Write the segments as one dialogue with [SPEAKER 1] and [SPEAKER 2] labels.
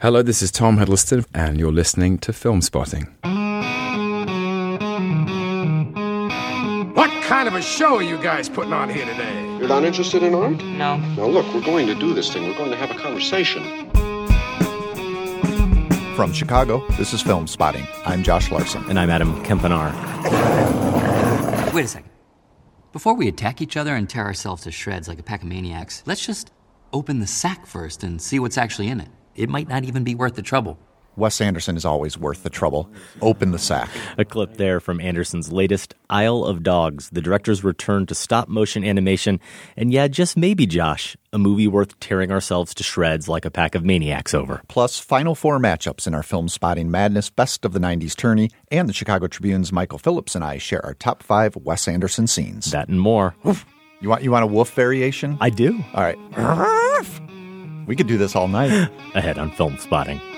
[SPEAKER 1] Hello, this is Tom Hiddleston, and you're listening to Filmspotting.
[SPEAKER 2] What kind of a show are you guys putting on here today?
[SPEAKER 3] You're not interested in art?
[SPEAKER 4] No.
[SPEAKER 3] Now, look, we're going to do this thing. We're going to have a conversation.
[SPEAKER 5] From Chicago, this is Filmspotting. I'm Josh Larsen.
[SPEAKER 6] And I'm Adam Kempenaar.
[SPEAKER 4] Wait a second. Before we attack each other and tear ourselves to shreds like a pack of maniacs, let's just open the sack first and see what's actually in it. It might not even be worth the trouble.
[SPEAKER 5] Wes Anderson is always worth the trouble. Open the sack.
[SPEAKER 6] A clip there from Anderson's latest Isle of Dogs, the director's return to stop motion animation. And yeah, just maybe, Josh, a movie worth tearing ourselves to shreds like a pack of maniacs over.
[SPEAKER 5] Plus, final four matchups in our Filmspotting madness, best of the 90s tourney, and the Chicago Tribune's Michael Phillips and I share our top five Wes Anderson scenes.
[SPEAKER 6] That and more.
[SPEAKER 5] You want you want a wolf variation?
[SPEAKER 6] I do.
[SPEAKER 5] All right. We could do this all night.
[SPEAKER 6] Ahead on
[SPEAKER 7] Filmspotting.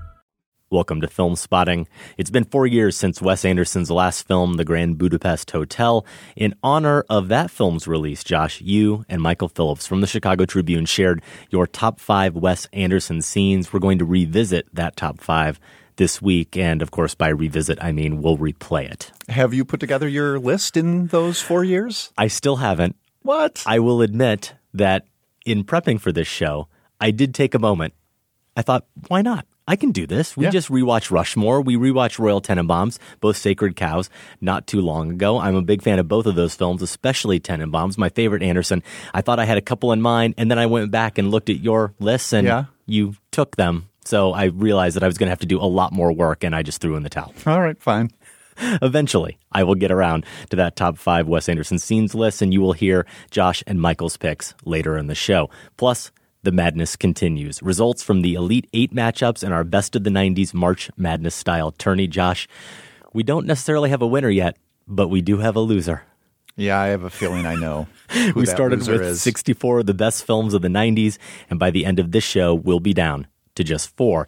[SPEAKER 6] Welcome to Filmspotting. It's been four years since Wes Anderson's last film, The Grand Budapest Hotel. In honor of that film's release, Josh, you and Michael Phillips from the Chicago Tribune shared your top five Wes Anderson scenes. We're going to revisit that top five this week. And of course, by revisit, I mean we'll replay it.
[SPEAKER 5] Have you put together your list in those four years?
[SPEAKER 6] I still haven't.
[SPEAKER 5] What?
[SPEAKER 6] I will admit that in prepping for this show, I did take a moment. I thought, why not? I can do this. We
[SPEAKER 5] Yeah.
[SPEAKER 6] just rewatched Rushmore. We rewatched Royal Tenenbaums, both Sacred Cows, not too long ago. I'm a big fan of both of those films, especially Tenenbaums, my favorite Anderson. I thought I had a couple in mind, and then I went back and looked at your lists, and
[SPEAKER 5] Yeah.
[SPEAKER 6] you took them. So I realized that I was going to have to do a lot more work, and I just threw in the towel.
[SPEAKER 5] All right, fine.
[SPEAKER 6] Eventually, I will get around to that top five Wes Anderson scenes list, and you will hear Josh and Michael's picks later in the show. Plus, the madness continues. Results from the Elite Eight matchups and our best of the 90s March Madness style tourney. Josh, we don't necessarily have a winner yet, but we do have a loser.
[SPEAKER 5] Yeah, I have a feeling I know.
[SPEAKER 6] we started with
[SPEAKER 5] is.
[SPEAKER 6] 64 of the best films of the 90s, and by the end of this show, we'll be down to just four.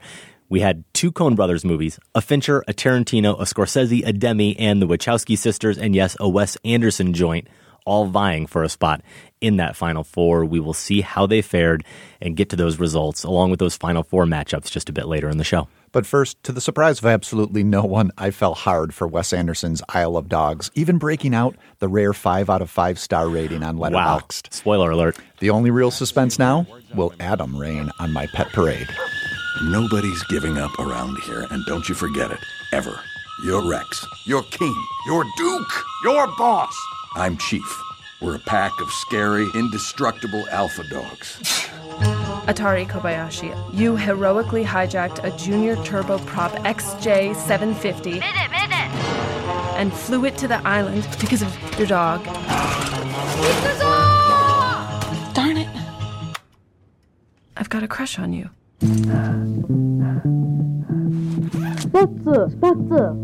[SPEAKER 6] We had two Coen Brothers movies, a Fincher, a Tarantino, a Scorsese, a Demme, and the Wachowski sisters, and yes, a Wes Anderson joint, all vying for a spot in that Final Four. We will see how they fared and get to those results, along with those Final Four matchups, just a bit later in the show.
[SPEAKER 5] But first, to the surprise of absolutely no one, I fell hard for Wes Anderson's Isle of Dogs, even breaking out the rare 5 out of 5 star rating on Letterboxd. Wow.
[SPEAKER 6] Spoiler alert.
[SPEAKER 5] The only real suspense now will Adam rain on my pet parade?
[SPEAKER 8] Nobody's giving up around here, and don't you forget it, ever. You're Rex. You're King. You're Duke. You're Boss. I'm Chief. We're a pack of scary, indestructible alpha dogs.
[SPEAKER 9] Atari Kobayashi, you heroically hijacked a junior turboprop XJ750 and flew it to the island because of your dog. Darn it. I've got a crush on you.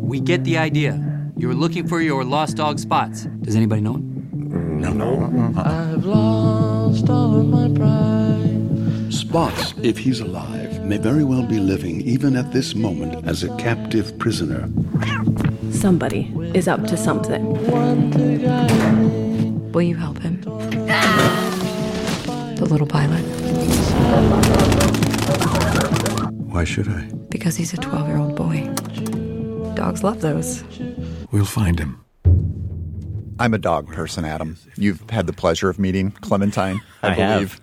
[SPEAKER 4] We get the idea. You're looking for your lost dog spots. Does anybody know him?
[SPEAKER 8] No, no. Uh-uh.
[SPEAKER 10] I've lost all of my pride.
[SPEAKER 8] Spots, if he's alive, may very well be living, even at this moment, as a captive prisoner.
[SPEAKER 9] Somebody is up to something.
[SPEAKER 10] One to guide me.
[SPEAKER 11] Will you help him? The little pilot.
[SPEAKER 8] Why should I?
[SPEAKER 11] Because he's a 12 year old boy. Dogs love those.
[SPEAKER 8] We'll find him.
[SPEAKER 5] I'm a dog person, Adam. You've had the pleasure of meeting Clementine, I,
[SPEAKER 6] I have.
[SPEAKER 5] believe.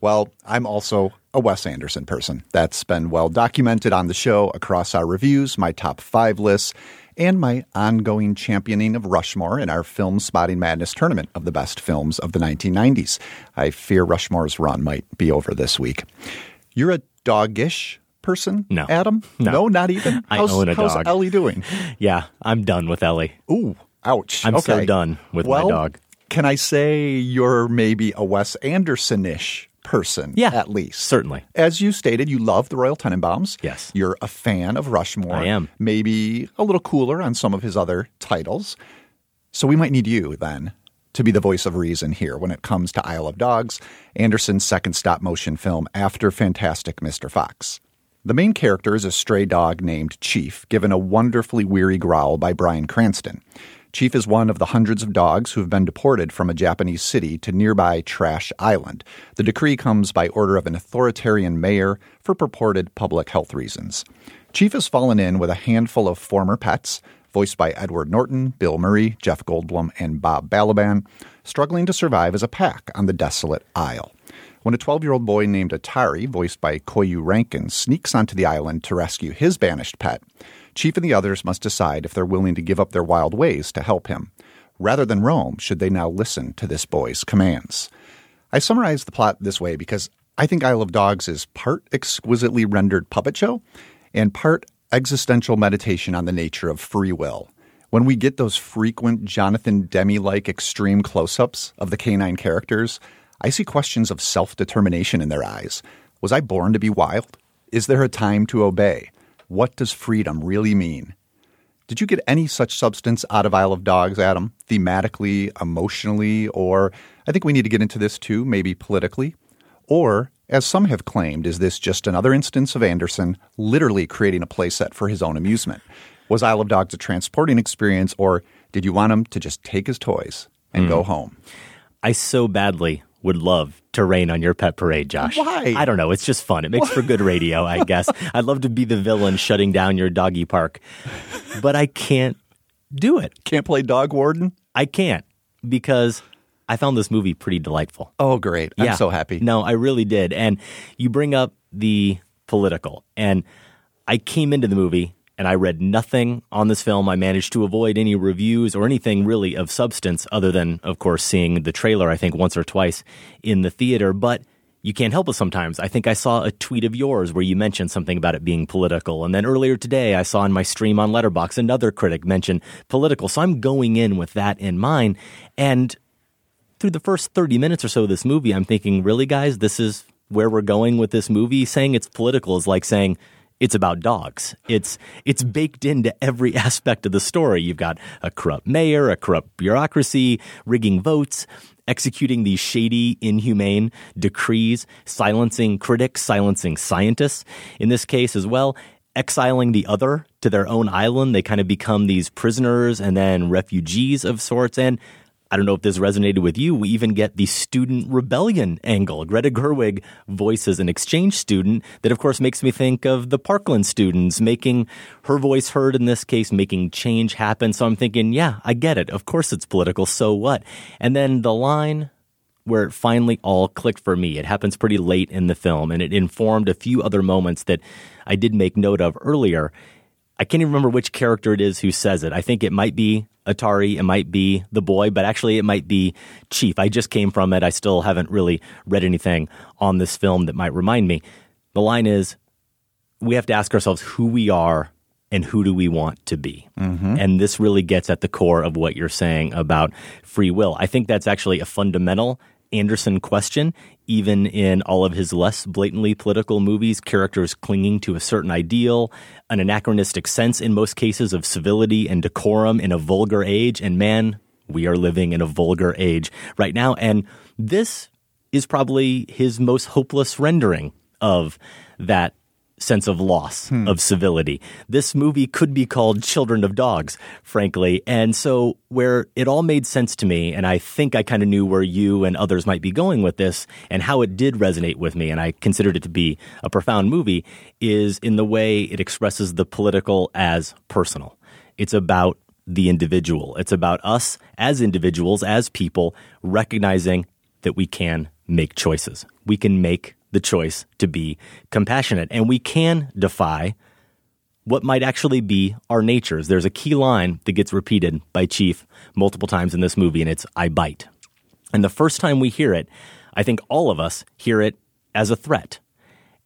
[SPEAKER 5] Well, I'm also a Wes Anderson person. That's been well documented on the show across our reviews, my top five lists, and my ongoing championing of Rushmore in our Filmspotting Madness tournament of the best films of the 1990s. I fear Rushmore's run might be over this week. You're a doggish person,
[SPEAKER 6] No.
[SPEAKER 5] Adam?
[SPEAKER 6] No.
[SPEAKER 5] not even.
[SPEAKER 6] I
[SPEAKER 5] how's,
[SPEAKER 6] own a
[SPEAKER 5] how's
[SPEAKER 6] dog.
[SPEAKER 5] Ellie doing?
[SPEAKER 6] Yeah, I'm done with Ellie.
[SPEAKER 5] Ooh, ouch.
[SPEAKER 6] I'm so done with my dog.
[SPEAKER 5] Can I say you're maybe a Wes Anderson-ish person?
[SPEAKER 6] Yeah,
[SPEAKER 5] at least
[SPEAKER 6] certainly.
[SPEAKER 5] As you stated, you love the Royal Tenenbaums.
[SPEAKER 6] Yes.
[SPEAKER 5] you're a fan of Rushmore.
[SPEAKER 6] I am.
[SPEAKER 5] Maybe a little cooler on some of his other titles. So we might need you then to be the voice of reason here when it comes to Isle of Dogs, Anderson's second stop motion film after Fantastic Mr. Fox. The main character is a stray dog named Chief, given a wonderfully weary growl by Bryan Cranston. Chief is one of the hundreds of dogs who have been deported from a Japanese city to nearby Trash Island. The decree comes by order of an authoritarian mayor for purported public health reasons. Chief has fallen in with a handful of former pets, voiced by Edward Norton, Bill Murray, Jeff Goldblum, and Bob Balaban, struggling to survive as a pack on the desolate isle. When a 12 year old boy named Atari, voiced by Koyu Rankin, sneaks onto the island to rescue his banished pet, Chief and the others must decide if they're willing to give up their wild ways to help him. Rather than roam, should they now listen to this boy's commands? I summarize the plot this way because I think Isle of Dogs is part exquisitely rendered puppet show and part existential meditation on the nature of free will. When we get those frequent Jonathan Demme like extreme close ups of the canine characters, I see questions of self determination in their eyes. Was I born to be wild? Is there a time to obey? What does freedom really mean? Did you get any such substance out of Isle of Dogs, Adam? Thematically, emotionally, or I think we need to get into this too, maybe politically? Or, as some have claimed, is this just another instance of Anderson literally creating a playset for his own amusement? Was Isle of Dogs a transporting experience, or did you want him to just take his toys and hmm. go home?
[SPEAKER 6] I so badly would love to rain on your pet parade, Josh.
[SPEAKER 5] Why?
[SPEAKER 6] I don't know. It's just fun. It makes for good radio, I guess. I'd love to be the villain shutting down your doggy park, but I can't do it.
[SPEAKER 5] Can't play dog warden?
[SPEAKER 6] I can't because I found this movie pretty delightful.
[SPEAKER 5] Oh, great. I'm so happy.
[SPEAKER 6] No, I really did. And you bring up the political, and I came into the movie and I read nothing on this film. I managed to avoid any reviews or anything really of substance other than, of course, seeing the trailer, I think, once or twice in the theater. But you can't help it sometimes. I think I saw a tweet of yours where you mentioned something about it being political. And then earlier today, I saw in my stream on Letterboxd another critic mention political. So I'm going in with that in mind. And through the first 30 minutes or so of this movie, I'm thinking, really, guys, this is where we're going with this movie? Saying it's political is like saying, it's about dogs. It's it's baked into every aspect of the story. You've got a corrupt mayor, a corrupt bureaucracy, rigging votes, executing these shady, inhumane decrees, silencing critics, silencing scientists. In this case as well, exiling the other to their own island. They kind of become these prisoners and then refugees of sorts. And I don't know if this resonated with you. We even get the student rebellion angle. Greta Gerwig voices an exchange student that, of course, makes me think of the Parkland students making her voice heard in this case, making change happen. So I'm thinking, yeah, I get it. Of course it's political. So what? And then the line where it finally all clicked for me. It happens pretty late in the film, and it informed a few other moments that I did make note of earlier. I can't even remember which character it is who says it. I think it might be Atari, it might be the boy, but actually it might be Chief. I just came from it. I still haven't really read anything on this film that might remind me. The line is we have to ask ourselves who we are and who do we want to be.
[SPEAKER 5] Mm-hmm.
[SPEAKER 6] And this really gets at the core of what you're saying about free will. I think that's actually a fundamental Anderson question, even in all of his less blatantly political movies, characters clinging to a certain ideal, an anachronistic sense in most cases of civility and decorum in a vulgar age. And man, we are living in a vulgar age right now. And this is probably his most hopeless rendering of that sense of loss hmm. of civility. This movie could be called Children of Dogs, frankly. And so, where it all made sense to me, and I think I kind of knew where you and others might be going with this and how it did resonate with me, and I considered it to be a profound movie, is in the way it expresses the political as personal. It's about the individual. It's about us as individuals, as people, recognizing that we can make choices. We can make the choice to be compassionate and we can defy what might actually be our natures. There's a key line that gets repeated by Chief multiple times in this movie, and it's I bite. And the first time we hear it, I think all of us hear it as a threat.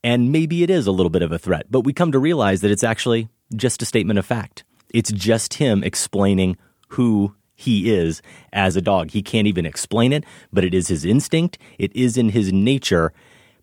[SPEAKER 6] And maybe it is a little bit of a threat, but we come to realize that it's actually just a statement of fact. It's just him explaining who he is as a dog. He can't even explain it, but it is his instinct, it is in his nature.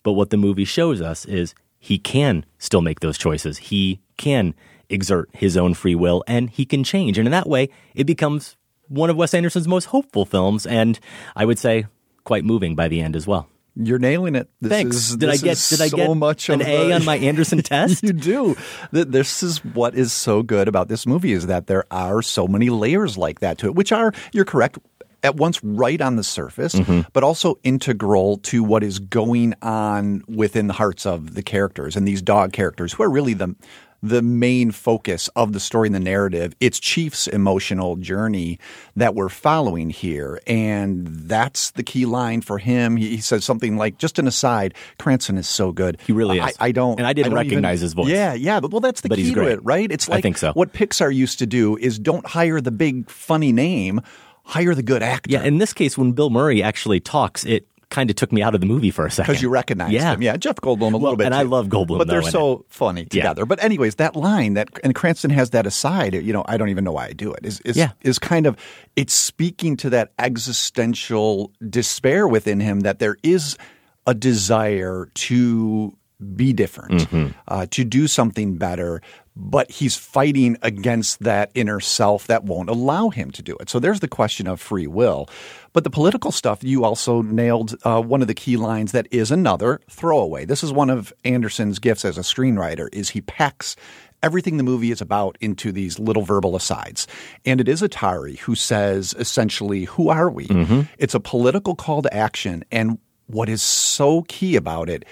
[SPEAKER 6] But what the movie shows us is he can still make those choices. He can exert his own free will and he can change. And in that way, it becomes one of Wes Anderson's most hopeful films. And I would say quite moving by the end as well.
[SPEAKER 5] You're nailing it. This
[SPEAKER 6] Thanks.
[SPEAKER 5] Is,
[SPEAKER 6] did I get did I get so
[SPEAKER 5] much
[SPEAKER 6] an A
[SPEAKER 5] the-
[SPEAKER 6] on my Anderson test?
[SPEAKER 5] you do. Th- This is what is so good about this movie is that there are so many layers like that to it, which are you're correct at once right on the surface,
[SPEAKER 6] Mm-hmm.
[SPEAKER 5] but also integral to what is going on within the hearts of the characters and these dog characters who are really the the main focus of the story and the narrative. It's Chief's emotional journey that we're following here. And that's the key line for him. He, he says something like, just an aside, Cranston is so good.
[SPEAKER 6] He really is.
[SPEAKER 5] I, I don't.
[SPEAKER 6] And I didn't
[SPEAKER 5] don't
[SPEAKER 6] recognize
[SPEAKER 5] even-
[SPEAKER 6] his voice.
[SPEAKER 5] Yeah, yeah. But well, that's the
[SPEAKER 6] But
[SPEAKER 5] key to it, right? It's like I
[SPEAKER 6] think so.
[SPEAKER 5] what Pixar used to do is don't hire the big funny name, hire the good actor.
[SPEAKER 6] Yeah, in this case, when Bill Murray actually talks, it kind of took me out of the movie for a second.
[SPEAKER 5] because you recognize
[SPEAKER 6] yeah.
[SPEAKER 5] him. Yeah, Jeff Goldblum a little bit,
[SPEAKER 6] and I love Goldblum,
[SPEAKER 5] but they're
[SPEAKER 6] though,
[SPEAKER 5] so funny
[SPEAKER 6] Yeah.
[SPEAKER 5] together. But anyways, that line that and Cranston has that aside. You know, I don't even know why I do it. Is is
[SPEAKER 6] Yeah.
[SPEAKER 5] is kind of it's speaking to that existential despair within him that there is a desire to be different,
[SPEAKER 6] Mm-hmm.
[SPEAKER 5] uh, to do something better. But he's fighting against that inner self that won't allow him to do it. So there's the question of free will. But the political stuff, you also nailed uh, one of the key lines that is another throwaway. This is one of Anderson's gifts as a screenwriter is he packs everything the movie is about into these little verbal asides. And it is Atari who says essentially, who are we? It's a political call to action. And what is so key about it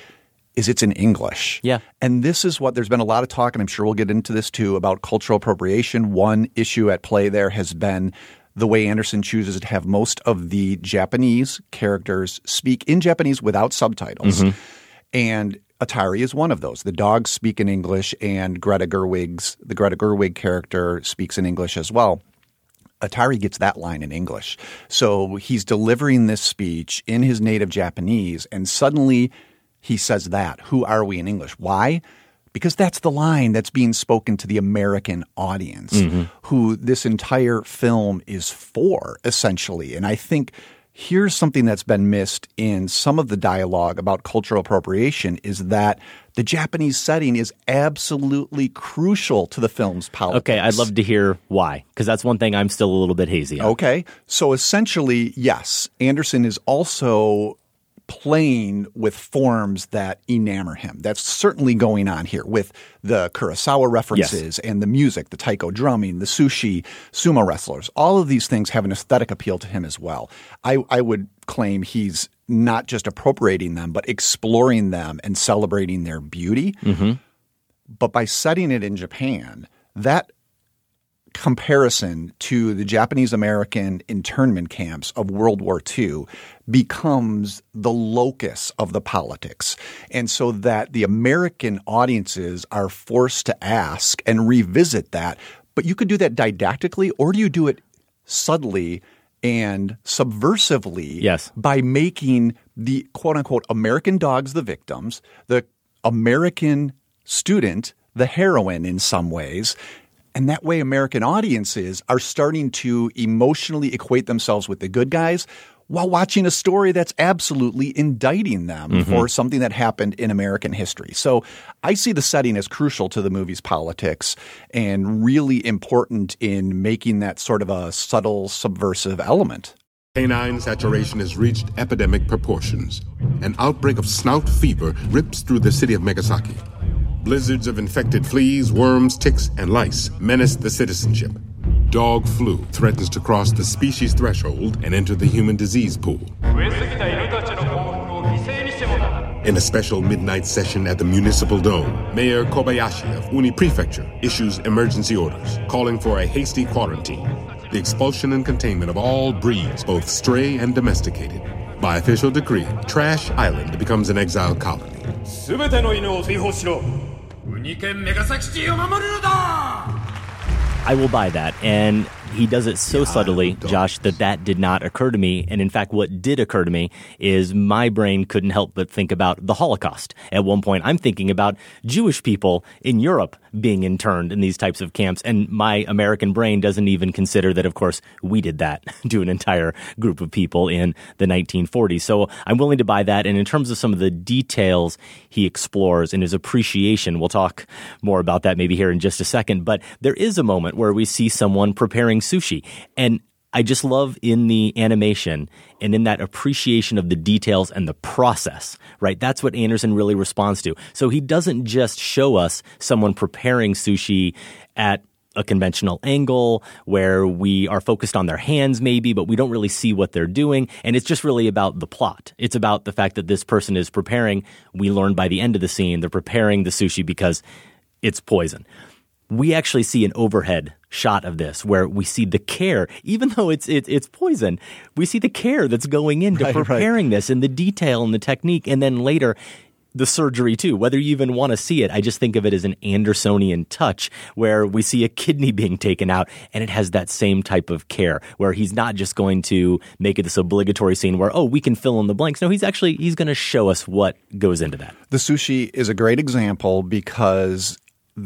[SPEAKER 5] is it's in English.
[SPEAKER 6] Yeah.
[SPEAKER 5] And this is what there's been a lot of talk, and I'm sure we'll get into this too, about cultural appropriation. One issue at play there has been the way Anderson chooses to have most of the Japanese characters speak in Japanese without subtitles. Mm-hmm. And Atari is one of those. The dogs speak in English, and Greta Gerwig's the Greta Gerwig character speaks in English as well. Atari gets that line in English. So he's delivering this speech in his native Japanese, and suddenly he says that. Who are we in English? Why? Because that's the line that's being spoken to the American audience, mm-hmm. who this entire film is for, essentially. And I think here's something that's been missed in some of the dialogue about cultural appropriation is that the Japanese setting is absolutely crucial to the film's politics.
[SPEAKER 6] Okay, I'd love to hear why, because that's one thing I'm still a little bit hazy on.
[SPEAKER 5] Okay. So essentially, yes, Anderson is also playing with forms that enamor him. That's certainly going on here with the Kurosawa references and the music, the taiko drumming, the sushi, sumo wrestlers. All of these things have an aesthetic appeal to him as well. I, I would claim he's not just appropriating them, but exploring them and celebrating their beauty. Mm-hmm. But by setting it in Japan, that comparison to the Japanese American internment camps of World War II becomes the locus of the politics. And so that the American audiences are forced to ask and revisit that. But you could do that didactically, or do you do it subtly and subversively
[SPEAKER 6] Yes.
[SPEAKER 5] by making the quote unquote American dogs the victims, the American student the heroine in some ways. And that way, American audiences are starting to emotionally equate themselves with the good guys while watching a story that's absolutely indicting them mm-hmm. for something that happened in American history. So I see the setting as crucial to the movie's politics and really important in making that sort of a subtle subversive element.
[SPEAKER 11] Canine saturation has reached epidemic proportions. An outbreak of snout fever rips through the city of Megasaki. Blizzards of infected fleas, worms, ticks, and lice menace the citizenship. Dog flu threatens to cross the species threshold and enter the human disease pool. In a special midnight session at the Municipal Dome, Mayor Kobayashi of Uni Prefecture issues emergency orders, calling for a hasty quarantine, the expulsion and containment of all breeds, both stray and domesticated. By official decree, Trash Island becomes an exile colony.
[SPEAKER 6] I will buy that. And he does it so subtly, Josh, that that did not occur to me. And in fact, what did occur to me is my brain couldn't help but think about the Holocaust. At one point, I'm thinking about Jewish people in Europe being interned in these types of camps. And my American brain doesn't even consider that, of course, we did that to an entire group of people in the 1940s. So I'm willing to buy that. And in terms of some of the details he explores in his appreciation, we'll talk more about that maybe here in just a second. But there is a moment where we see someone preparing sushi. And I just love in the animation and in that appreciation of the details and the process, right? That's what Anderson really responds to. So he doesn't just show us someone preparing sushi at a conventional angle where we are focused on their hands maybe but we don't really see what they're doing and it's just really about the plot it's about the fact that this person is preparing we learn by the end of the scene they're preparing the sushi because it's poison we actually see an overhead shot of this where we see the care, even though it's it's, it's poison, we see the care that's going into
[SPEAKER 5] Right,
[SPEAKER 6] preparing
[SPEAKER 5] right.
[SPEAKER 6] this and the detail and the technique, and then later the surgery too. Whether you even want to see it, I just think of it as an Andersonian touch where we see a kidney being taken out and it has that same type of care where he's not just going to make it this obligatory scene where, oh, we can fill in the blanks. No, he's actually, he's going to show us what goes into that.
[SPEAKER 5] The sushi is a great example because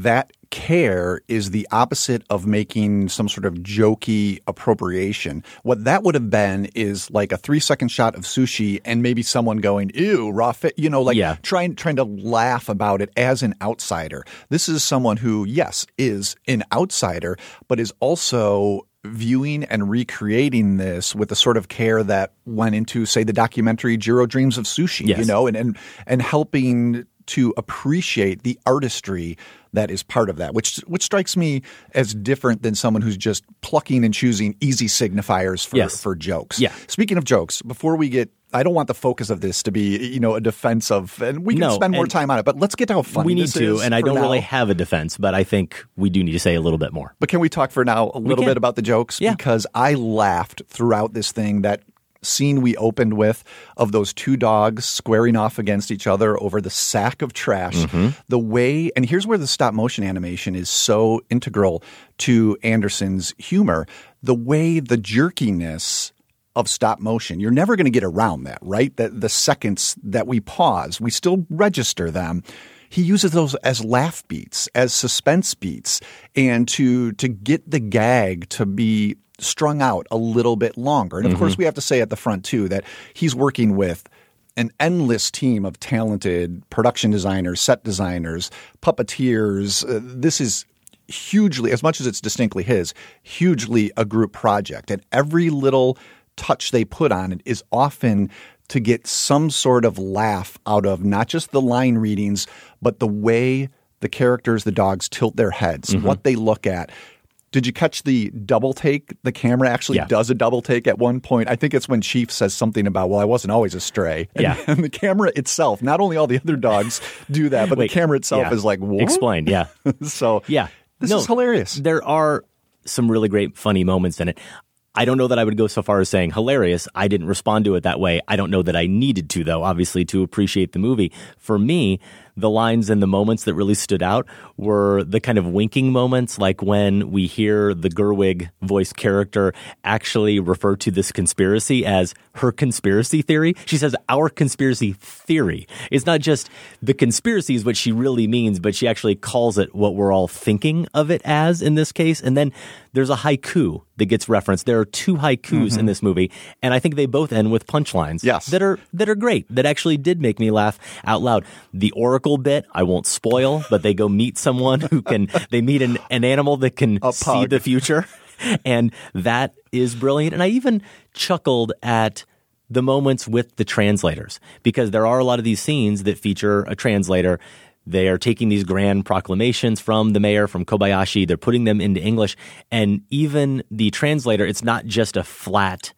[SPEAKER 5] that care is the opposite of making some sort of jokey appropriation. What that would have been is like a three second shot of sushi and maybe someone going, ew, raw fit, you know, like trying trying to laugh about it as an outsider. This is someone who, yes, is an outsider, but is also viewing and recreating this with the sort of care that went into, say, the documentary Jiro Dreams of Sushi, you know, and, and and helping to appreciate the artistry that is part of that, which which strikes me as different than someone who's just plucking and choosing easy signifiers for
[SPEAKER 6] Yes.
[SPEAKER 5] for jokes.
[SPEAKER 6] Yeah.
[SPEAKER 5] Speaking of jokes, before we get I don't want the focus of this to be, you know, a defense of, and we can
[SPEAKER 6] No,
[SPEAKER 5] spend more time on it, but let's get to how funny
[SPEAKER 6] we need to, and I don't
[SPEAKER 5] now.
[SPEAKER 6] really have a defense, but I think we do need to say a little bit more.
[SPEAKER 5] But can we talk for now a little bit about the jokes?
[SPEAKER 6] Yeah.
[SPEAKER 5] Because I laughed throughout this thing. That scene we opened with of those two dogs squaring off against each other over the sack of trash.
[SPEAKER 6] Mm-hmm.
[SPEAKER 5] The way, and here's where the stop motion animation is so integral to Anderson's humor. The way the jerkiness of stop motion. You're never going to get around that, right? That the seconds that we pause, we still register them. He uses those as laugh beats, as suspense beats, and to to get the gag to be strung out a little bit longer. And of course,
[SPEAKER 6] Mhm.
[SPEAKER 5] we have to say at the front too that he's working with an endless team of talented production designers, set designers, puppeteers. Uh, this is hugely, as much as it's distinctly his, hugely a group project. And every little touch they put on it is often to get some sort of laugh out of not just the line readings, but the way the characters, the dogs, tilt their heads,
[SPEAKER 6] Mhm.
[SPEAKER 5] what they look at. Did you catch the double take? The camera actually
[SPEAKER 6] Yeah.
[SPEAKER 5] does a double take at one point. I think it's when Chief says something about, "Well, I wasn't always a stray." And,
[SPEAKER 6] Yeah.
[SPEAKER 5] and the camera itself, not only all the other dogs do that, but
[SPEAKER 6] Wait,
[SPEAKER 5] the camera itself
[SPEAKER 6] yeah.
[SPEAKER 5] is like, what?
[SPEAKER 6] Explain, yeah.
[SPEAKER 5] so
[SPEAKER 6] yeah,
[SPEAKER 5] this
[SPEAKER 6] No,
[SPEAKER 5] is hilarious.
[SPEAKER 6] There are some really great, funny moments in it. I don't know that I would go so far as saying hilarious. I didn't respond to it that way. I don't know that I needed to, though, obviously, to appreciate the movie. For me, the lines and the moments that really stood out were the kind of winking moments, like when we hear the Gerwig voice character actually refer to this conspiracy as her conspiracy theory. She says, our conspiracy theory. It's not just the conspiracy is what she really means, but she actually calls it what we're all thinking of it as in this case. And then there's a haiku that gets referenced. There are two haikus in
[SPEAKER 5] Mhm.
[SPEAKER 6] this movie, and I think they both end with punchlines.
[SPEAKER 5] Yes.
[SPEAKER 6] That are that are great. That actually did make me laugh out loud. The Oracle bit, I won't spoil, but they go meet someone who can they meet an, an animal that can see the future. And that is brilliant. And I even chuckled at the moments with the translators because there are a lot of these scenes that feature a translator. They are taking these grand proclamations from the mayor, from Kobayashi. They're putting them into English. And even the translator, it's not just a flat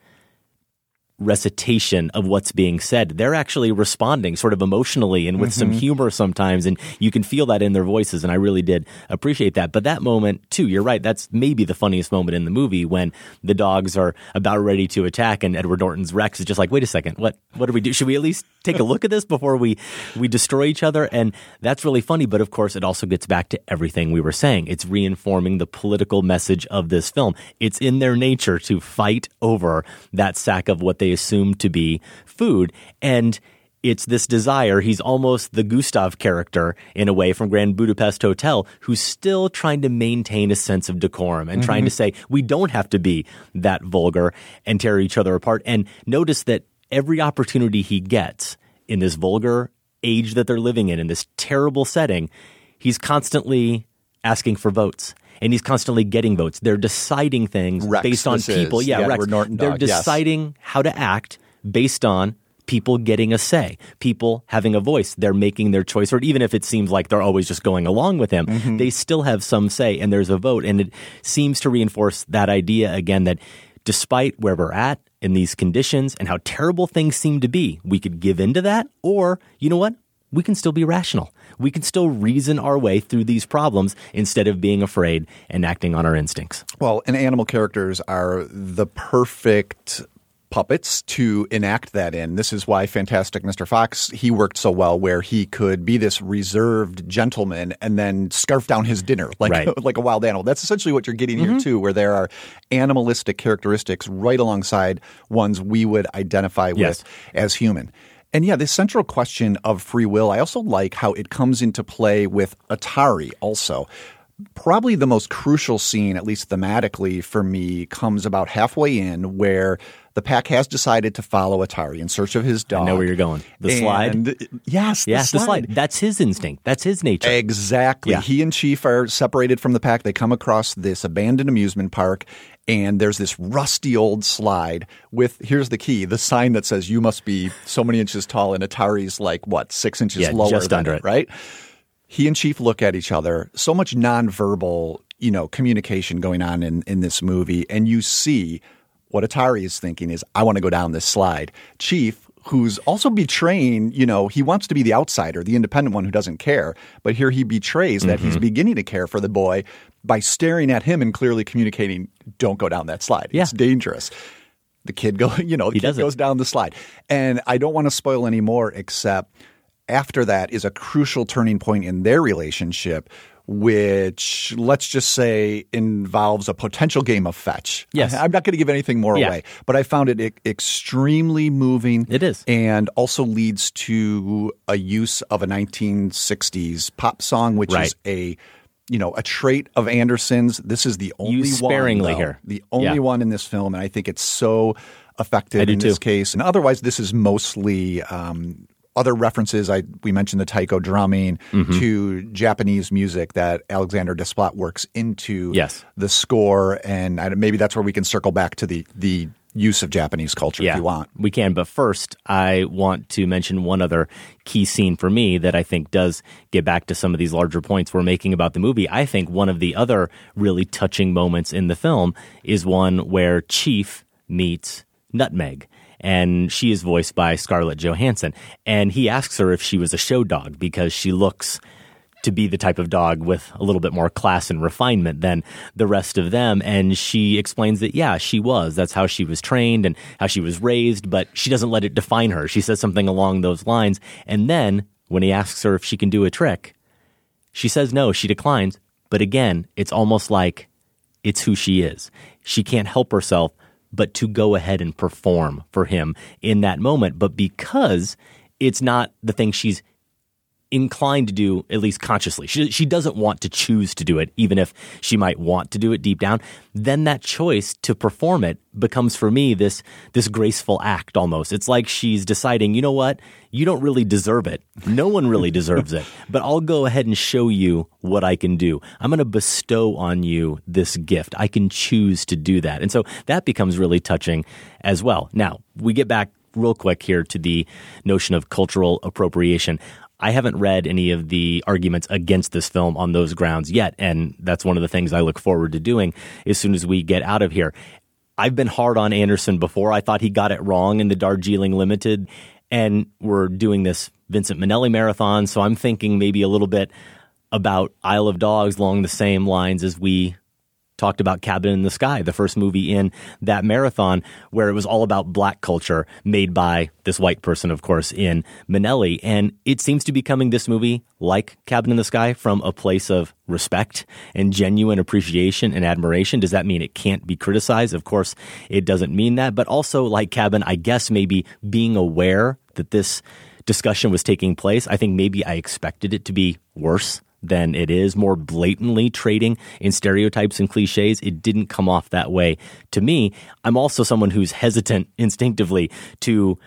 [SPEAKER 6] recitation of what's being said. They're actually responding sort of emotionally and with some
[SPEAKER 5] Mhm.
[SPEAKER 6] humor sometimes. And you can feel that in their voices. And I really did appreciate that. But that moment, too, you're right. That's maybe the funniest moment in the movie when the dogs are about ready to attack and Edward Norton's Rex is just like, wait a second, what, what do we do? Should we at least take a look at this before we, we destroy each other? And that's really funny. But of course, it also gets back to everything we were saying. It's reinforming the political message of this film. It's in their nature to fight over that sack of what they assume to be food. And it's this desire. He's almost the Gustave character in a way from Grand Budapest Hotel, who's still trying to maintain a sense of decorum and trying
[SPEAKER 5] Mhm.
[SPEAKER 6] to say, we don't have to be that vulgar and tear each other apart. And notice that every opportunity he gets in this vulgar age that they're living in, in this terrible setting, he's constantly asking for votes. And he's constantly getting votes. They're deciding things
[SPEAKER 5] Rex,
[SPEAKER 6] based on people.
[SPEAKER 5] is
[SPEAKER 6] yeah,
[SPEAKER 5] the
[SPEAKER 6] Rex.
[SPEAKER 5] Norton
[SPEAKER 6] They're
[SPEAKER 5] dog, yes.
[SPEAKER 6] deciding how to act based on people getting a say, people having a voice. They're making their choice, or even if it seems like they're always just going along with him,
[SPEAKER 5] Mhm.
[SPEAKER 6] they still have some say, and there's a vote. And it seems to reinforce that idea again that despite where we're at in these conditions and how terrible things seem to be, we could give into that, or you know what? We can still be rational. We can still reason our way through these problems instead of being afraid and acting on our instincts.
[SPEAKER 5] Well, and animal characters are the perfect puppets to enact that in. This is why Fantastic Mr. Fox he worked so well where he could be this reserved gentleman and then scarf down his dinner like
[SPEAKER 6] Right.
[SPEAKER 5] like a wild animal. That's essentially what you're getting here
[SPEAKER 6] Mhm.
[SPEAKER 5] too where there are animalistic characteristics right alongside ones we would identify
[SPEAKER 6] Yes.
[SPEAKER 5] with as human. And yeah, this central question of free will, I also like how it comes into play with Atari also. Probably the most crucial scene, at least thematically for me, comes about halfway in where the pack has decided to follow Atari in search of his dog.
[SPEAKER 6] I know where you're going. The slide?
[SPEAKER 5] And- Yes,
[SPEAKER 6] Yes, the slide. That's his instinct. That's his nature.
[SPEAKER 5] Exactly.
[SPEAKER 6] Yeah.
[SPEAKER 5] He and Chief are separated from the pack. They come across this abandoned amusement park, and there's this rusty old slide with here's the key the sign that says you must be so many inches tall, and Atari's like, what, six inches
[SPEAKER 6] Yeah,
[SPEAKER 5] lower
[SPEAKER 6] just
[SPEAKER 5] than
[SPEAKER 6] under
[SPEAKER 5] it,
[SPEAKER 6] it.
[SPEAKER 5] He and Chief look at each other. So much nonverbal, you know, communication going on in, in this movie, and you see what Atari is thinking is, I want to go down this slide. Chief, who's also betraying, you know, he wants to be the outsider, the independent one who doesn't care, but here he betrays that he's
[SPEAKER 6] Mhm.
[SPEAKER 5] beginning to care for the boy by staring at him and clearly communicating, don't go down that slide. It's dangerous. The kid go, you know, the
[SPEAKER 6] He
[SPEAKER 5] kid goes down the slide. And I don't want to spoil any more except after that is a crucial turning point in their relationship which let's just say involves a potential game of fetch.
[SPEAKER 6] Yes.
[SPEAKER 5] I'm not going to give anything more
[SPEAKER 6] Yeah.
[SPEAKER 5] away, but I found it extremely moving.
[SPEAKER 6] It is.
[SPEAKER 5] And also leads to a use of a 1960s pop song, which
[SPEAKER 6] Right.
[SPEAKER 5] is a you know, a trait of Anderson's. This is the only
[SPEAKER 6] Used sparingly
[SPEAKER 5] one, though,
[SPEAKER 6] here.
[SPEAKER 5] The only
[SPEAKER 6] Yeah.
[SPEAKER 5] one in this film, and I think it's so effective in this case. And otherwise, this is mostly um, other references. I we mentioned the taiko drumming
[SPEAKER 6] Mhm.
[SPEAKER 5] to Japanese music that Alexander Desplat works into
[SPEAKER 6] Yes.
[SPEAKER 5] the score, and I, maybe that's where we can circle back to the the use of Japanese culture if you want.
[SPEAKER 6] We can, but first, I want to mention one other key scene for me that I think does get back to some of these larger points we're making about the movie. I think one of the other really touching moments in the film is one where Chief meets Nutmeg. And she is voiced by Scarlett Johansson. And he asks her if she was a show dog because she looks to be the type of dog with a little bit more class and refinement than the rest of them. And she explains that, yeah, she was. That's how she was trained and how she was raised, but she doesn't let it define her. She says something along those lines. And then when he asks her if she can do a trick, she says no, she declines. But again, it's almost like it's who she is. She can't help herself but to go ahead and perform for him in that moment. But because it's not the thing she's inclined to do, at least consciously. She, she doesn't want to choose to do it, even if she might want to do it deep down. Then that choice to perform it becomes for me this, this graceful act almost. It's like she's deciding, you know what? You don't really deserve it. No one really deserves it, but I'll go ahead and show you what I can do. I'm going to bestow on you this gift. I can choose to do that. And so that becomes really touching as well. Now, we get back real quick here to the notion of cultural appropriation. I haven't read any of the arguments against this film on those grounds yet, and that's one of the things I look forward to doing as soon as we get out of here. I've been hard on Anderson before. I thought he got it wrong in the Darjeeling Limited, and we're doing this Vincente Minnelli marathon. So I'm thinking maybe a little bit about Isle of Dogs along the same lines as we talked about Cabin in the Sky, the first movie in that marathon, where it was all about black culture made by this white person, of course, in Minnelli. And it seems to be coming this movie, like Cabin in the Sky, from a place of respect and genuine appreciation and admiration. Does that mean it can't be criticized? Of course, it doesn't mean that. But also, like Cabin, I guess maybe being aware that this discussion was taking place, I think maybe I expected it to be worse than it is, more blatantly trading in stereotypes and cliches. It didn't come off that way to me. I'm also someone who's hesitant instinctively to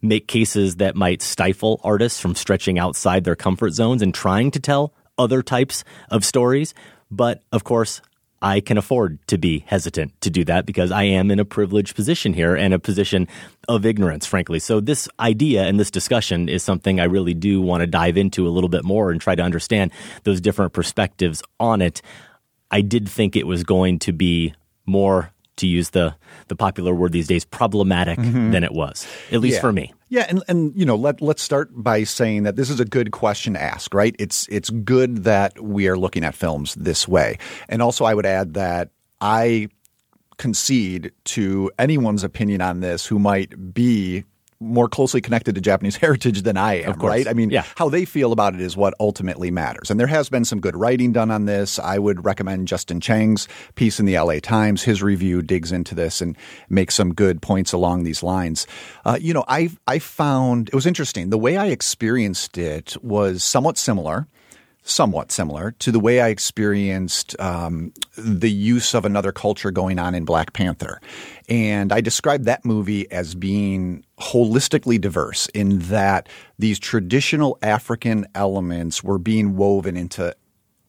[SPEAKER 6] make cases that might stifle artists from stretching outside their comfort zones and trying to tell other types of stories. But of course, I can afford to be hesitant to do that because I am in a privileged position here and a position of ignorance, frankly. So, this idea and this discussion is something I really do want to dive into a little bit more and try to understand those different perspectives on it. I did think it was going to be more, to use the, the popular word these days, problematic
[SPEAKER 5] Mhm.
[SPEAKER 6] than it was, at least
[SPEAKER 5] Yeah.
[SPEAKER 6] for me.
[SPEAKER 5] Yeah, and and you know, let let's start by saying that this is a good question to ask, right? It's it's good that we are looking at films this way. And also I would add that I concede to anyone's opinion on this who might be more closely connected to Japanese heritage than I am, right? I mean,
[SPEAKER 6] Yeah.
[SPEAKER 5] how they feel about it is what ultimately matters. And there has been some good writing done on this. I would recommend Justin Chang's piece in the LA Times. His review digs into this and makes some good points along these lines. Uh, you know, I I found it was interesting. The way I experienced it was somewhat similar somewhat similar to the way I experienced um, the use of another culture going on in Black Panther. And I described that movie as being holistically diverse in that these traditional African elements were being woven into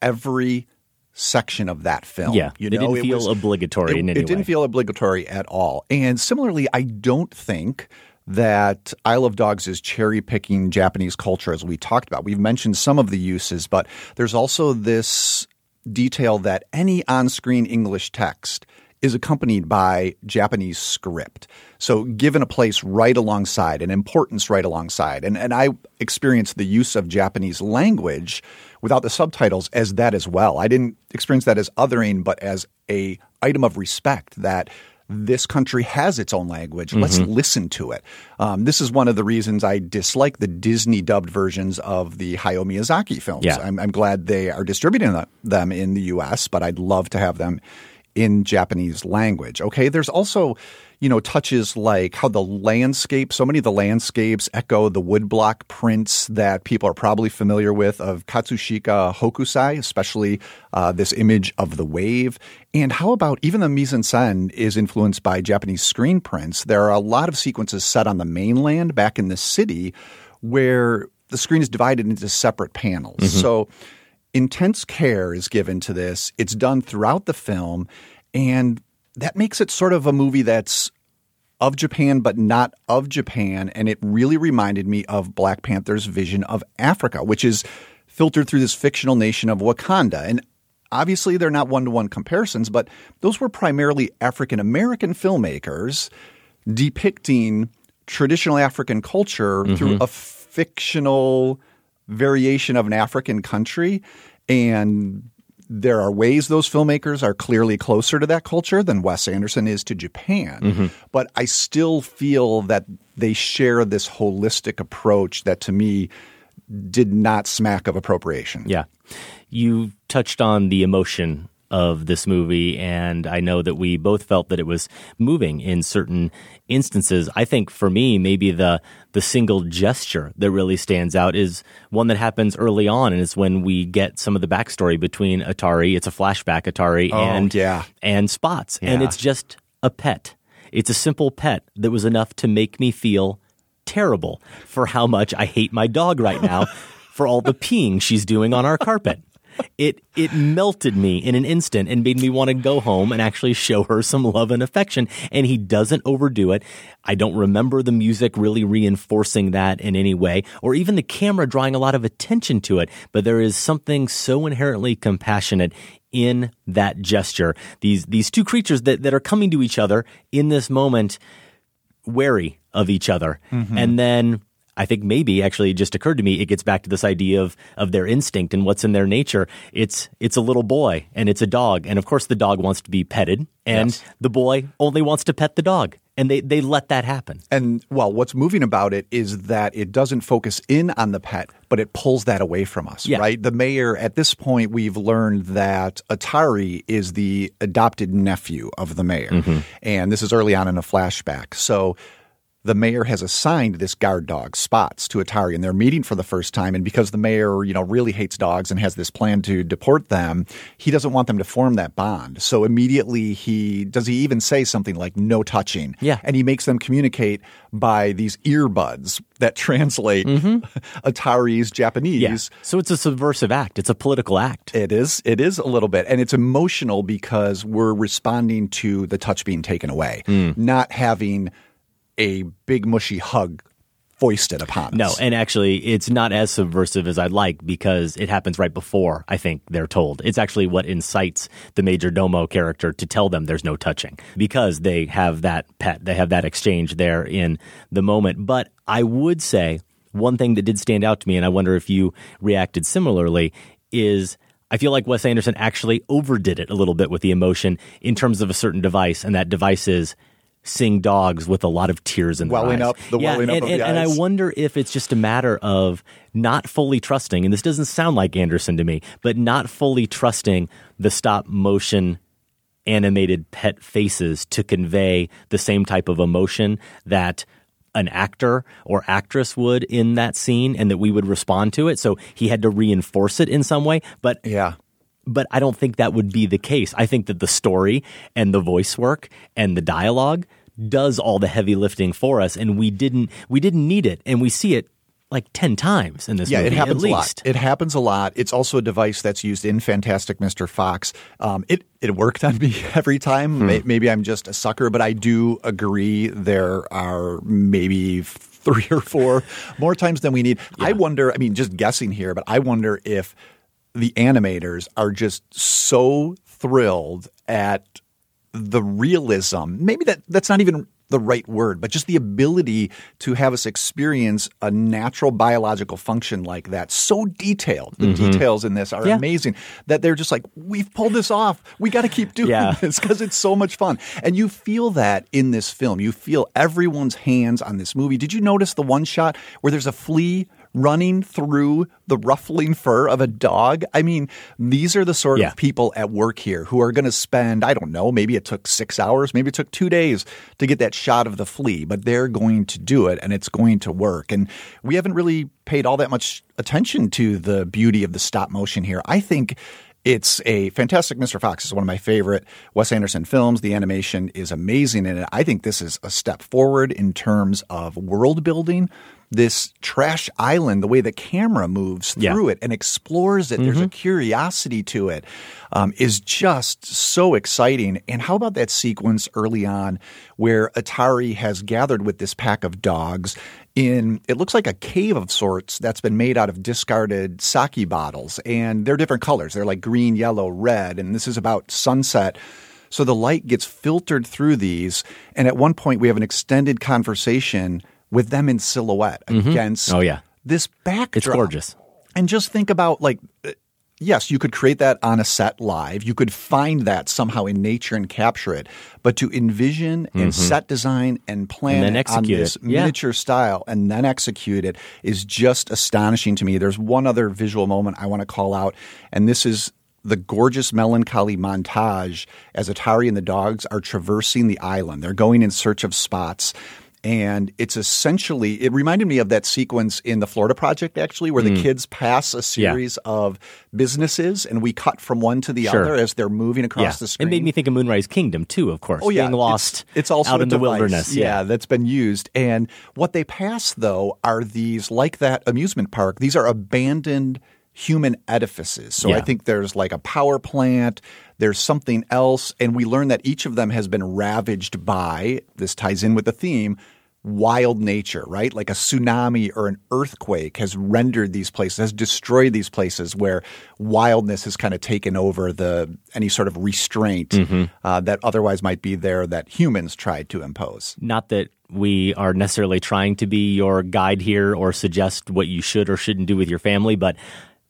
[SPEAKER 5] every section of that film.
[SPEAKER 6] Yeah,
[SPEAKER 5] you know, it
[SPEAKER 6] didn't
[SPEAKER 5] it
[SPEAKER 6] feel
[SPEAKER 5] was-
[SPEAKER 6] obligatory
[SPEAKER 5] it,
[SPEAKER 6] in any
[SPEAKER 5] it didn't feel obligatory at all. And similarly, I don't think that Isle of Dogs is cherry picking Japanese culture as we talked about. We've mentioned some of the uses, but there's also this detail that any on screen English text is accompanied by Japanese script. So given a place right alongside, an importance right alongside. And and I experienced the use of Japanese language without the subtitles as that as well. I didn't experience that as othering, but as a item of respect that this country has its own language. Let's
[SPEAKER 6] Mhm.
[SPEAKER 5] listen to it. Um, this is one of the reasons I dislike the Disney dubbed versions of the Hayao Miyazaki films.
[SPEAKER 6] Yeah.
[SPEAKER 5] I'm, I'm glad they are distributing them in the U.S., but I'd love to have them in Japanese language. Okay, there's also you know touches like how the landscape, so many of the landscapes echo the woodblock prints that people are probably familiar with of Katsushika Hokusai, especially uh, this image of the wave. And how about even the mise en scène is influenced by Japanese screen prints? There are a lot of sequences set on the mainland back in the city where the screen is divided into separate panels.
[SPEAKER 6] Mhm.
[SPEAKER 5] So intense care is given to this. It's done throughout the film, and that makes it sort of a movie that's of Japan, but not of Japan. And it really reminded me of Black Panther's vision of Africa, which is filtered through this fictional nation of Wakanda. And obviously, they're not one to one comparisons, but those were primarily African American filmmakers depicting traditional African culture through
[SPEAKER 6] Mhm.
[SPEAKER 5] a fictional variation of an African country. And there are ways those filmmakers are clearly closer to that culture than Wes Anderson is to Japan.
[SPEAKER 6] Mhm.
[SPEAKER 5] But I still feel that they share this holistic approach that to me did not smack of appropriation.
[SPEAKER 6] Yeah. You touched on the emotion of this movie, and I know that we both felt that it was moving in certain instances. I think for me, maybe the the single gesture that really stands out is one that happens early on, and it's when we get some of the backstory between Atari. It's a flashback Atari
[SPEAKER 5] Oh,
[SPEAKER 6] and
[SPEAKER 5] yeah.
[SPEAKER 6] and Spots, and it's just a pet. It's a simple pet that was enough to make me feel terrible for how much I hate my dog right now for all the peeing she's doing on our carpet. It it melted me in an instant and made me want to go home and actually show her some love and affection. And he doesn't overdo it. I don't remember the music really reinforcing that in any way, or even the camera drawing a lot of attention to it. But there is something so inherently compassionate in that gesture. These these two creatures that, that are coming to each other in this moment, wary of each other.
[SPEAKER 5] Mhm.
[SPEAKER 6] And then I think maybe actually it just occurred to me it gets back to this idea of of their instinct and what's in their nature. It's it's a little boy and it's a dog. And of course the dog wants to be petted and
[SPEAKER 5] Yes.
[SPEAKER 6] the boy only wants to pet the dog. And they, they let that happen.
[SPEAKER 5] And well, what's moving about it is that it doesn't focus in on the pet, but it pulls that away from us,
[SPEAKER 6] Yeah.
[SPEAKER 5] right? The mayor, at this point, we've learned that Atari is the adopted nephew of the mayor.
[SPEAKER 6] Mhm.
[SPEAKER 5] And this is early on in a flashback. So the mayor has assigned this guard dog spots to Atari and they're meeting for the first time and because the mayor you know really hates dogs and has this plan to deport them he doesn't want them to form that bond so immediately he does he even say something like no touching
[SPEAKER 6] Yeah.
[SPEAKER 5] and he makes them communicate by these earbuds that translate Atari's Japanese
[SPEAKER 6] Yeah. So it's a subversive act. It's a political act.
[SPEAKER 5] it is. It is a little bit. And it's emotional because we're responding to the touch being taken away,
[SPEAKER 6] Mm.
[SPEAKER 5] not having a big mushy hug foisted upon
[SPEAKER 6] No,
[SPEAKER 5] us.
[SPEAKER 6] and actually, it's not as subversive as I'd like because it happens right before I think they're told. It's actually what incites the major domo character to tell them there's no touching because they have that pet, they have that exchange there in the moment. But I would say one thing that did stand out to me, and I wonder if you reacted similarly, is I feel like Wes Anderson actually overdid it a little bit with the emotion in terms of a certain device, and that device is seeing dogs with a lot of tears in their
[SPEAKER 5] Welling
[SPEAKER 6] eyes.
[SPEAKER 5] up, the
[SPEAKER 6] yeah,
[SPEAKER 5] welling up
[SPEAKER 6] and,
[SPEAKER 5] of
[SPEAKER 6] and, and I wonder if it's just a matter of not fully trusting, and this doesn't sound like Anderson to me, but not fully trusting the stop motion animated pet faces to convey the same type of emotion that an actor or actress would in that scene and that we would respond to it. So he had to reinforce it in some way. But
[SPEAKER 5] yeah.
[SPEAKER 6] But I don't think that would be the case. I think that the story and the voice work and the dialogue does all the heavy lifting for us and we didn't we didn't need it and we see it like 10 times in this
[SPEAKER 5] yeah,
[SPEAKER 6] movie
[SPEAKER 5] it happens
[SPEAKER 6] at
[SPEAKER 5] a lot. It happens a lot. It's also a device that's used in Fantastic Mr. Fox. Um, it it worked on me every time.
[SPEAKER 6] Hmm.
[SPEAKER 5] Maybe I'm just a sucker, but I do agree there are maybe three or four more times than we need. I wonder. I mean, just guessing here, but I wonder if the animators are just so thrilled at the realism. Maybe that that's not even the right word, but just the ability to have us experience a natural biological function like that. So detailed. The
[SPEAKER 6] Mhm.
[SPEAKER 5] details in this are
[SPEAKER 6] Yeah.
[SPEAKER 5] amazing that they're just like, we've pulled this off. We got to keep doing
[SPEAKER 6] Yeah.
[SPEAKER 5] this because it's so much fun. And you feel that in this film. You feel everyone's hands on this movie. Did you notice the one shot where there's a flea running through the ruffling fur of a dog? I mean, these are the sort
[SPEAKER 6] Yeah.
[SPEAKER 5] of people at work here who are going to spend, I don't know, maybe it took six hours, maybe it took two days to get that shot of the flea, but they're going to do it and it's going to work. And we haven't really paid all that much attention to the beauty of the stop motion here. I think it's a fantastic Mr. Fox is one of my favorite Wes Anderson films. The animation is amazing in it. I think this is a step forward in terms of world building. This trash island, the way the camera moves
[SPEAKER 6] Yeah.
[SPEAKER 5] through it and explores it, there's a
[SPEAKER 6] Mhm.
[SPEAKER 5] curiosity to it, um, is just so exciting. And how about that sequence early on where Atari has gathered with this pack of dogs in it looks like a cave of sorts that's been made out of discarded sake bottles and they're different colors they're like green yellow red and this is about sunset so the light gets filtered through these and at one point we have an extended conversation with them in silhouette
[SPEAKER 6] Mhm.
[SPEAKER 5] against
[SPEAKER 6] Oh, yeah.
[SPEAKER 5] this backdrop
[SPEAKER 6] It's gorgeous.
[SPEAKER 5] and just think about like uh, yes, you could create that on a set live. You could find that somehow in nature and capture it. But to envision and
[SPEAKER 6] Mhm.
[SPEAKER 5] set design and plan
[SPEAKER 6] And
[SPEAKER 5] on
[SPEAKER 6] execute
[SPEAKER 5] this
[SPEAKER 6] it. Yeah.
[SPEAKER 5] miniature style and then execute it is just astonishing to me. There's one other visual moment I want to call out, and this is the gorgeous melancholy montage as Atari and the dogs are traversing the island. They're going in search of spots. And it's essentially, it reminded me of that sequence in the Florida Project, actually, where the
[SPEAKER 6] Mm.
[SPEAKER 5] kids pass a
[SPEAKER 6] Yeah.
[SPEAKER 5] series of businesses and we cut from one to the
[SPEAKER 6] Sure.
[SPEAKER 5] other as they're moving across
[SPEAKER 6] yeah.
[SPEAKER 5] the screen.
[SPEAKER 6] It made me think of Moonrise Kingdom too, of course.
[SPEAKER 5] Oh yeah,
[SPEAKER 6] being lost
[SPEAKER 5] It's, it's also
[SPEAKER 6] out in the wilderness.
[SPEAKER 5] Yeah. that's been used. And what they pass though are these like that amusement park. These are abandoned human edifices. So I think there's like a power plant, there's something else, and we learn that each of them has been ravaged by this ties in with the theme wild nature, right? Like a tsunami or an earthquake has rendered these places, has destroyed these places where wildness has kind of taken over the any sort of restraint
[SPEAKER 6] Mhm.
[SPEAKER 5] uh, that otherwise might be there that humans tried to impose.
[SPEAKER 6] Not that we are necessarily trying to be your guide here or suggest what you should or shouldn't do with your family, but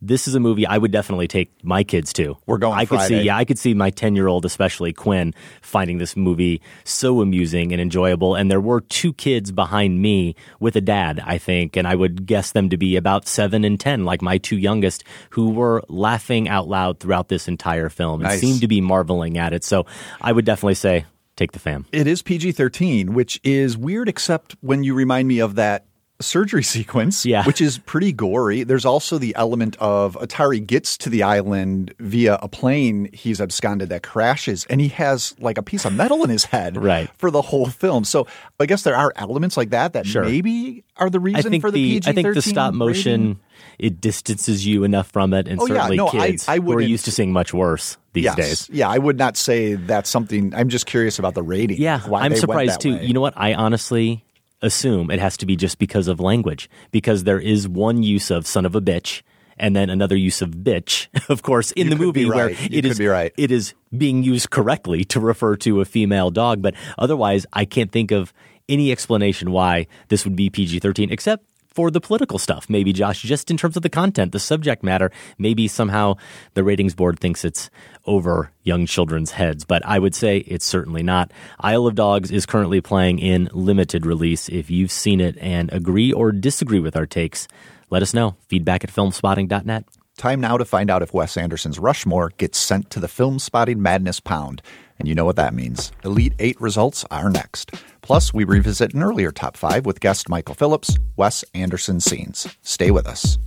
[SPEAKER 6] this is a movie I would definitely take my kids to.
[SPEAKER 5] We're going
[SPEAKER 6] I could see, yeah, I could see my 10 year old, especially Quinn, finding this movie so amusing and enjoyable. And there were two kids behind me with a dad, I think, and I would guess them to be about seven and 10, like my two youngest, who were laughing out loud throughout this entire film and
[SPEAKER 5] Nice.
[SPEAKER 6] seemed to be marveling at it. So I would definitely say take the fam.
[SPEAKER 5] It is PG 13, which is weird, except when you remind me of that surgery sequence,
[SPEAKER 6] Yeah.
[SPEAKER 5] which is pretty gory. There's also the element of Atari gets to the island via a plane he's absconded that crashes, and he has like a piece of metal in his head
[SPEAKER 6] Right.
[SPEAKER 5] for the whole film. So I guess there are elements like that that
[SPEAKER 6] Sure.
[SPEAKER 5] maybe are the
[SPEAKER 6] I
[SPEAKER 5] reason for the, PG
[SPEAKER 6] I think the stop motion
[SPEAKER 5] rating.
[SPEAKER 6] it distances you enough from it, and
[SPEAKER 5] Oh, yeah.
[SPEAKER 6] certainly
[SPEAKER 5] No, I-
[SPEAKER 6] kids
[SPEAKER 5] I
[SPEAKER 6] who are used to seeing much worse these
[SPEAKER 5] yes.
[SPEAKER 6] days.
[SPEAKER 5] Yeah, I would not say that's something. I'm just curious about the rating.
[SPEAKER 6] Yeah,
[SPEAKER 5] why
[SPEAKER 6] I'm surprised too.
[SPEAKER 5] way.
[SPEAKER 6] You know what? I honestly assume it has to be just because of language, because there is one use of "son of a bitch." And then another use of "bitch," of course, in
[SPEAKER 5] You
[SPEAKER 6] the movie where.
[SPEAKER 5] You
[SPEAKER 6] it
[SPEAKER 5] could
[SPEAKER 6] is
[SPEAKER 5] be right.
[SPEAKER 6] it is being used correctly to refer to a female dog. But otherwise, I can't think of any explanation why this would be PG-13, except for the political stuff. Maybe Josh, just in terms of the content, the subject matter, maybe somehow the ratings board thinks it's over young children's heads. But I would say it's certainly not. Isle of Dogs is currently playing in limited release. If you've seen it and agree or disagree with our takes, let us know. Feedback at filmspotting.net.
[SPEAKER 5] Time now to find out if Wes Anderson's Rushmore gets sent to the Filmspotting Madness Pound. And you know what that means. Elite Eight results are next. Plus, we revisit an earlier top five with guest Michael Phillips, Wes Anderson scenes. Stay with us.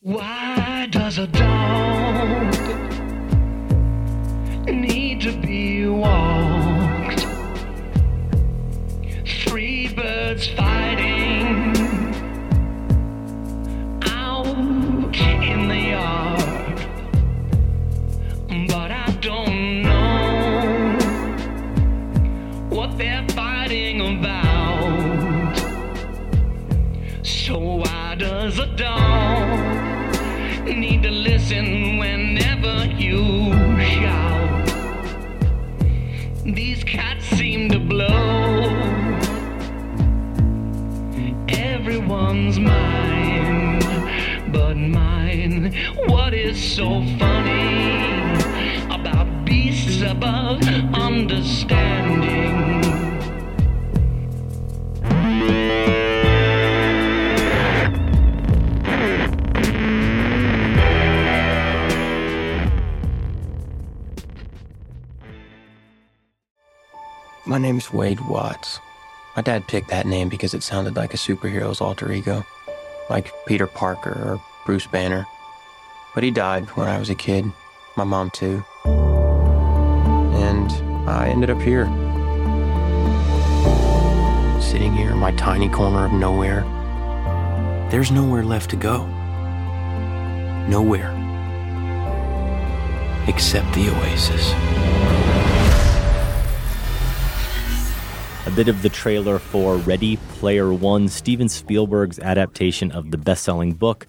[SPEAKER 10] Why does a dog need to be walked? Three birds so funny about beasts above understanding?
[SPEAKER 12] My name's Wade Watts. My dad picked that name because it sounded like a superhero's alter ego, like Peter Parker or Bruce Banner. But he died when I was a kid, my mom too. And I ended up here. Sitting here in my tiny corner of nowhere. There's nowhere left to go. Nowhere. Except the oasis.
[SPEAKER 6] A bit of the trailer for Ready Player One, Steven Spielberg's adaptation of the best selling book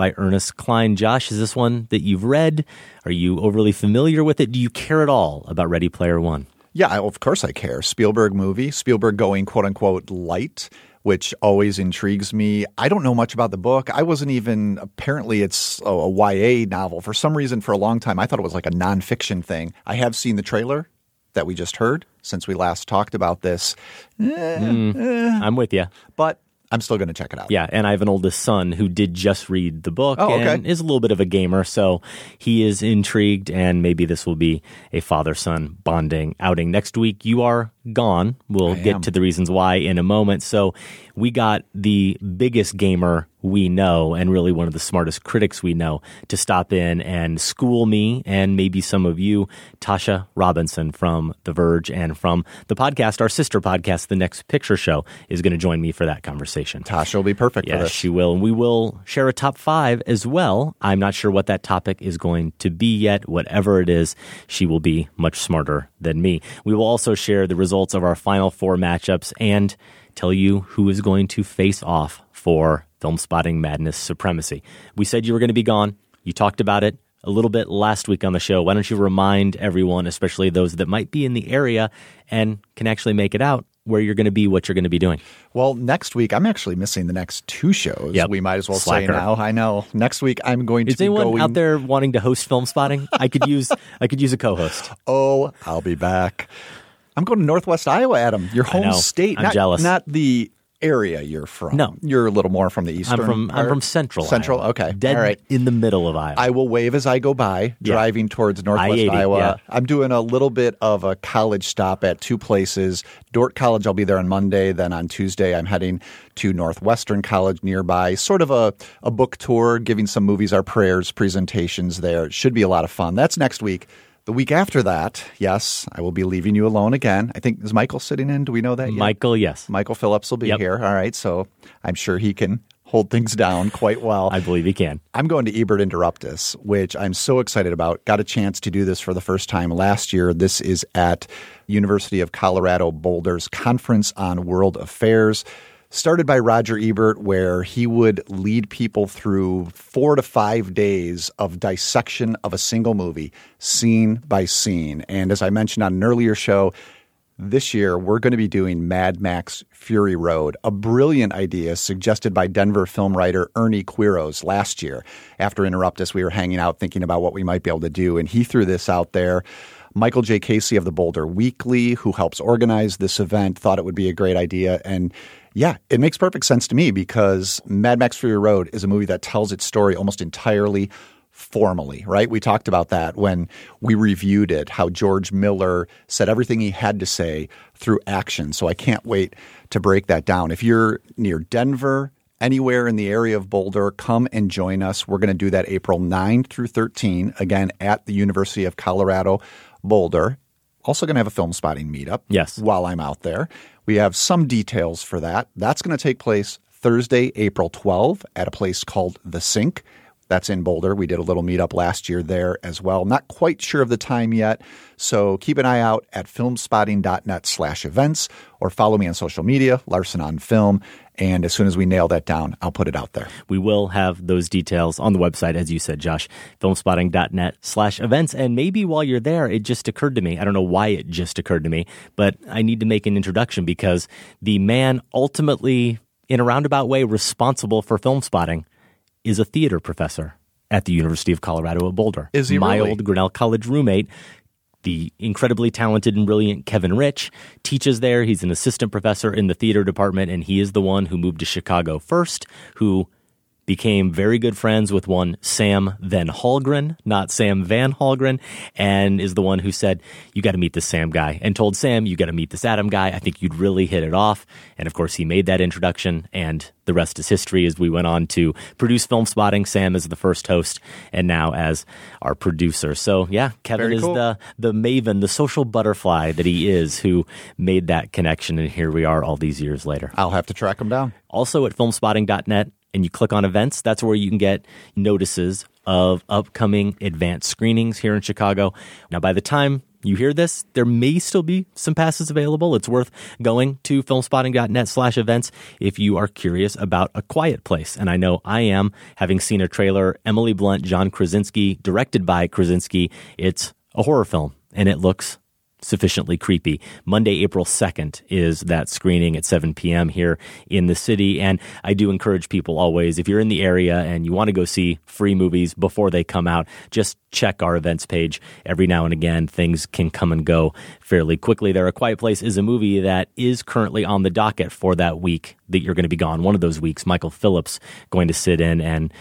[SPEAKER 6] by Ernest Cline. Josh, is this one that you've read? Are you overly familiar with it? Do you care at all about Ready Player One?
[SPEAKER 5] Yeah, of course I care. Spielberg movie, Spielberg going quote unquote light, which always intrigues me. I don't know much about the book. I wasn't even, apparently, it's a, YA novel. For some reason, for a long time, I thought it was like a nonfiction thing. I have seen the trailer that we just heard since we last talked about this.
[SPEAKER 6] Mm,
[SPEAKER 5] eh.
[SPEAKER 6] I'm with you.
[SPEAKER 5] But I'm still going to check it out.
[SPEAKER 6] Yeah, and I have an oldest son who did just read the book
[SPEAKER 5] Oh, okay.
[SPEAKER 6] and is a little bit of a gamer, so he is intrigued, and maybe this will be a father son bonding outing. Next week, you are gone. We'll
[SPEAKER 5] I
[SPEAKER 6] get
[SPEAKER 5] am.
[SPEAKER 6] to the reasons why in a moment. So we got the biggest gamer we know and really one of the smartest critics we know to stop in and school me and maybe some of you, Tasha Robinson from The Verge and from the podcast, our sister podcast, The Next Picture Show, is going to join me for that conversation.
[SPEAKER 5] Tasha will be perfect for
[SPEAKER 6] Yes, she will. And we will share a top five as well. I'm not sure what that topic is going to be yet. Whatever it is, she will be much smarter than me. We will also share the results of our final four matchups and tell you who is going to face off for Filmspotting Madness Supremacy. We said you were going to be gone. You talked about it a little bit last week on the show. Why don't you remind everyone, especially those that might be in the area and can actually make it out, where you're going to be, what you're going to be doing?
[SPEAKER 5] Well, next week I'm actually missing the next two shows.
[SPEAKER 6] Yep.
[SPEAKER 5] We might as well
[SPEAKER 6] Slacker.
[SPEAKER 5] say now. I know. Next week I'm going to
[SPEAKER 6] Is anyone
[SPEAKER 5] going.
[SPEAKER 6] out there wanting to host Filmspotting? I could use I could use a co-host.
[SPEAKER 5] Oh, I'll be back. I'm going to Northwest Iowa, Adam. Your home state.
[SPEAKER 6] I'm
[SPEAKER 5] not,
[SPEAKER 6] jealous.
[SPEAKER 5] Not the area you're from.
[SPEAKER 6] No.
[SPEAKER 5] you're a little more from the eastern.
[SPEAKER 6] I'm from I'm from Central.
[SPEAKER 5] Central.
[SPEAKER 6] Iowa.
[SPEAKER 5] Okay.
[SPEAKER 6] dead
[SPEAKER 5] All right.
[SPEAKER 6] in the middle of Iowa.
[SPEAKER 5] I will wave as I go by,
[SPEAKER 6] Yeah.
[SPEAKER 5] driving towards Northwest Iowa.
[SPEAKER 6] yeah.
[SPEAKER 5] I'm doing a little bit of a college stop at two places. Dordt College, I'll be there on Monday. Then on Tuesday, I'm heading to Northwestern College nearby. Sort of a, a book tour, giving some Movies Are Prayers presentations there. It should be a lot of fun. That's next week. The week after that, yes, I will be leaving you alone again. I think is Michael sitting in? Do we know that yet?
[SPEAKER 6] Michael, yes.
[SPEAKER 5] Michael Phillips will be
[SPEAKER 6] Yep.
[SPEAKER 5] here. All right, so I'm sure he can hold things down quite well.
[SPEAKER 6] I believe he can.
[SPEAKER 5] I'm going to Ebert Interruptus, which I'm so excited about. Got a chance to do this for the first time last year. This is at University of Colorado Boulder's Conference on World Affairs. Started by Roger Ebert, where he would lead people through four to five days of dissection of a single movie, scene by scene. And as I mentioned on an earlier show, this year, we're going to be doing Mad Max Fury Road, a brilliant idea suggested by Denver film writer Ernie Quiros last year. After Interruptus, we were hanging out thinking about what we might be able to do, and he threw this out there. Michael J. Casey of the Boulder Weekly, who helps organize this event, thought it would be a great idea. And yeah, it makes perfect sense to me because Mad Max Fury Road is a movie that tells its story almost entirely formally, right? We talked about that when we reviewed it, how George Miller said everything he had to say through action. So I can't wait to break that down. If you're near Denver, anywhere in the area of Boulder, come and join us. We're going to do that April 9 through 13, again at the University of Colorado Boulder. Also going to have a Filmspotting meetup.
[SPEAKER 6] Yes.
[SPEAKER 5] While I'm out there, we have some details for that. That's going to take place Thursday, April 12 at a place called The Sink. That's in Boulder. We did a little meetup last year there as well. Not quite sure of the time yet. So keep an eye out at filmspotting.net slash events or follow me on social media, Larsen on Film. And as soon as we nail that down, I'll put it out there.
[SPEAKER 6] We will have those details on the website, as you said, Josh, filmspotting.net slash events. And maybe while you're there, it just occurred to me. I don't know why it just occurred to me, but I need to make an introduction because the man ultimately, in a roundabout way, responsible for Filmspotting is a theater professor at the University of Colorado at Boulder.
[SPEAKER 5] Is he
[SPEAKER 6] My
[SPEAKER 5] really?
[SPEAKER 6] old Grinnell College roommate. The incredibly talented and brilliant Kevin Rich teaches there. He's an assistant professor in the theater department, and he is the one who moved to Chicago first, who became very good friends with one Sam Van Hallgren, not Sam Van Hallgren, and is the one who said, You got to meet this Sam guy, and told Sam, You got to meet this Adam guy. I think you'd really hit it off. And of course, he made that introduction, and the rest is history as we went on to produce Filmspotting. Sam is the first host, and now as our producer. So, yeah, Kevin
[SPEAKER 5] Very
[SPEAKER 6] is
[SPEAKER 5] cool.
[SPEAKER 6] the, the maven, the social butterfly that he is, who made that connection. And here we are all these years later.
[SPEAKER 5] I'll have to track him down.
[SPEAKER 6] Also at filmspotting.net, and you click on events, that's where you can get notices of upcoming advanced screenings here in Chicago. Now, by the time you hear this, there may still be some passes available. It's worth going to filmspotting.net slash events if you are curious about A Quiet Place. And I know I am, having seen a trailer, Emily Blunt, John Krasinski, directed by Krasinski. It's a horror film, and it looks sufficiently creepy. Monday, April 2nd is that screening at 7 p.m. here in the city. And I do encourage people always, if you're in the area and you want to go see free movies before they come out, just check our events page every now and again. Things can come and go fairly quickly there. A Quiet Place is a movie that is currently on the docket for that week that you're going to be gone. One of those weeks, Michael Phillips going to sit in and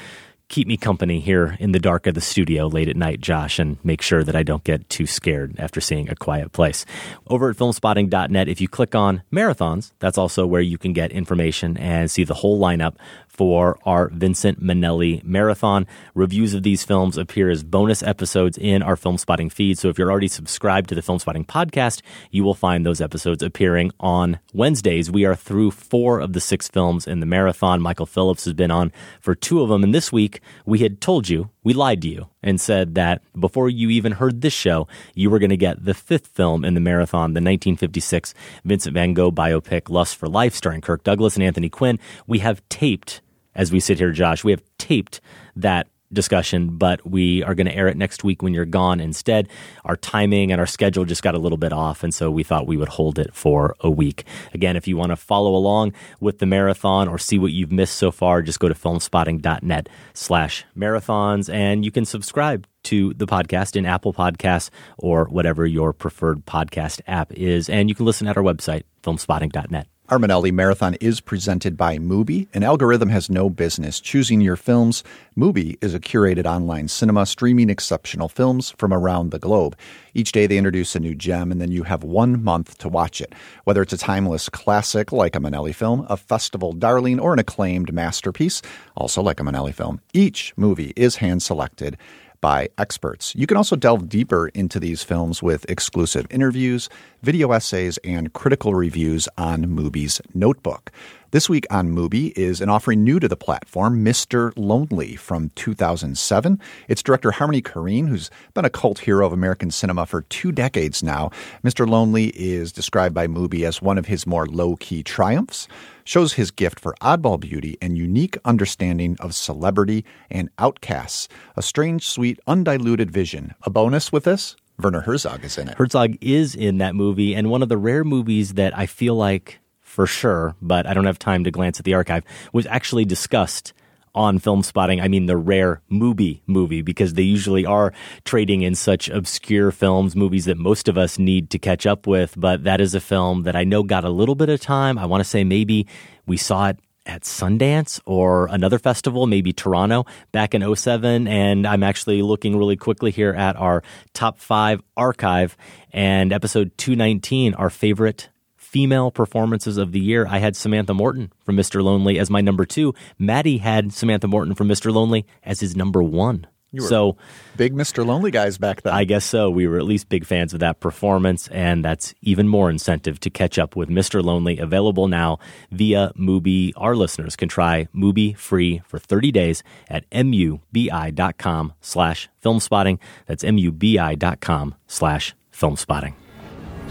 [SPEAKER 6] keep me company here in the dark of the studio late at night, Josh, and make sure that I don't get too scared after seeing A Quiet Place. Over at filmspotting.net, if you click on marathons, that's also where you can get information and see the whole lineup for our Vincente Minnelli marathon. Reviews of these films appear as bonus episodes in our Filmspotting feed. So if you're already subscribed to the Filmspotting podcast, you will find those episodes appearing on Wednesdays. We are through four of the six films in the marathon. Michael Phillips has been on for two of them. And this week, we had told you, we lied to you and said that before you even heard this show, you were going to get the fifth film in the marathon, the 1956 Vincent van Gogh biopic Lust for Life, starring Kirk Douglas and Anthony Quinn. We have taped as we sit here, Josh. We have taped that discussion, but we are going to air it next week when you're gone instead. Our timing and our schedule just got a little bit off, and so we thought we would hold it for a week. Again, if you want to follow along with the marathon or see what you've missed so far, just go to filmspotting.net slash marathons, and you can subscribe to the podcast in Apple Podcasts or whatever your preferred podcast app is. And you can listen at our website, filmspotting.net.
[SPEAKER 5] Our Minnelli Marathon is presented by Mubi. An algorithm has no business choosing your films. Mubi is a curated online cinema streaming exceptional films from around the globe. Each day they introduce a new gem, and then you have one month to watch it. Whether it's a timeless classic like a Minnelli film, a festival darling, or an acclaimed masterpiece, also like a Minnelli film, each movie is hand selected by experts. You can also delve deeper into these films with exclusive interviews, video essays, and critical reviews on Mubi's Notebook. This week on Mubi is an offering new to the platform, Mr. Lonely from 2007. It's director Harmony Korine, who's been a cult hero of American cinema for two decades now. Mr. Lonely is described by Mubi as one of his more low key triumphs shows his gift for oddball beauty and unique understanding of celebrity and outcasts. A strange, sweet, undiluted vision. A bonus with this? Werner Herzog is in it.
[SPEAKER 6] Herzog is in that movie, and one of the rare movies that I feel like for sure, but I don't have time to glance at the archive, was actually discussed on Filmspotting. I mean, the rare movie movie because they usually are trading in such obscure films, movies that most of us need to catch up with. But that is a film that I know got a little bit of time. I want to say maybe we saw it at Sundance or another festival, maybe Toronto back in 07. And I'm actually looking really quickly here at our top five archive and episode 219, our favorite female performances of the year, I had Samantha Morton from Mr. Lonely as my number two. Matty had Samantha Morton from Mr. Lonely as his number one.
[SPEAKER 5] You were
[SPEAKER 6] so
[SPEAKER 5] big Mr. Lonely guys back then.
[SPEAKER 6] I guess so. We were at least big fans of that performance, and that's even more incentive to catch up with Mr. Lonely. Available now via Mubi. Our listeners can try Mubi free for 30 days at mubi.com slash filmspotting. That's mubi.com slash filmspotting.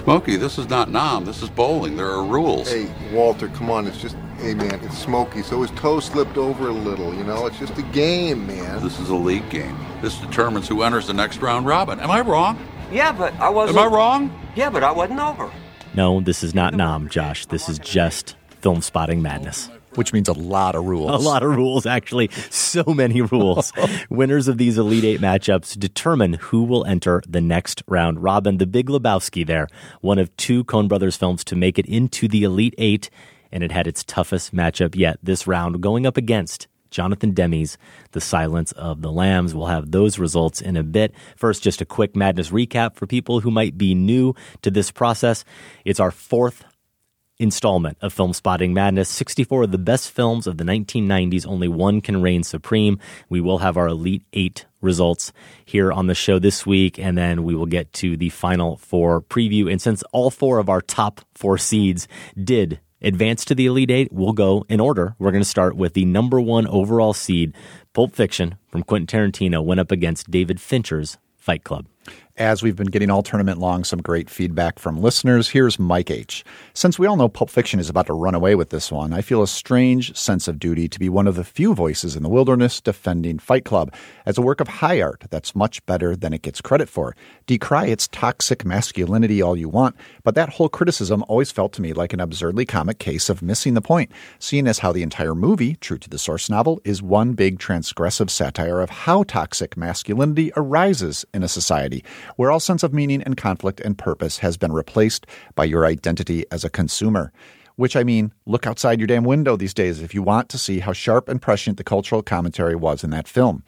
[SPEAKER 8] Smokey, this is not 'Nam. This is bowling. There are rules.
[SPEAKER 13] Hey, Walter, come on. It's just, hey, man, it's Smokey. So his toe slipped over a little, you know? It's just a game, man.
[SPEAKER 8] This is a league game. This determines who enters the next round robin. Am I wrong?
[SPEAKER 14] Yeah, but I wasn't.
[SPEAKER 8] Am I wrong?
[SPEAKER 14] Yeah, but I wasn't over.
[SPEAKER 6] No, this is not 'Nam, Josh. This is just Filmspotting madness
[SPEAKER 5] which means a lot of rules.
[SPEAKER 6] A lot of rules, actually. So many rules. Winners of these Elite Eight matchups determine who will enter the next round robin. The Big Lebowski, there, one of two Coen Brothers films to make it into the Elite Eight, and it had its toughest matchup yet this round, going up against Jonathan Demme's The Silence of the Lambs. We'll have those results in a bit. First, just a quick Madness recap for people who might be new to this process. It's our fourth installment of Filmspotting Madness. 64 of the best films of the 1990s. Only one can reign supreme. We will have our Elite Eight results here on the show this week, and then we will get to the final four preview. And since all four of our top four seeds did advance to the Elite Eight, we'll go in order. We're going to start with the number one overall seed, Pulp Fiction from Quentin Tarantino, went up against David Fincher's Fight Club.
[SPEAKER 5] As we've been getting all tournament long some great feedback from listeners, here's Mike H. Since we all know Pulp Fiction is about to run away with this one, I feel a strange sense of duty to be one of the few voices in the wilderness defending Fight Club as a work of high art that's much better than it gets credit for. Decry its toxic masculinity all you want, but that whole criticism always felt to me like an absurdly comic case of missing the point, seeing as how the entire movie, true to the source novel, is one big transgressive satire of how toxic masculinity arises in a society where all sense of meaning and conflict and purpose has been replaced by your identity as a consumer. Which I mean, look outside your damn window these days if you want to see how sharp and prescient the cultural commentary was in that film.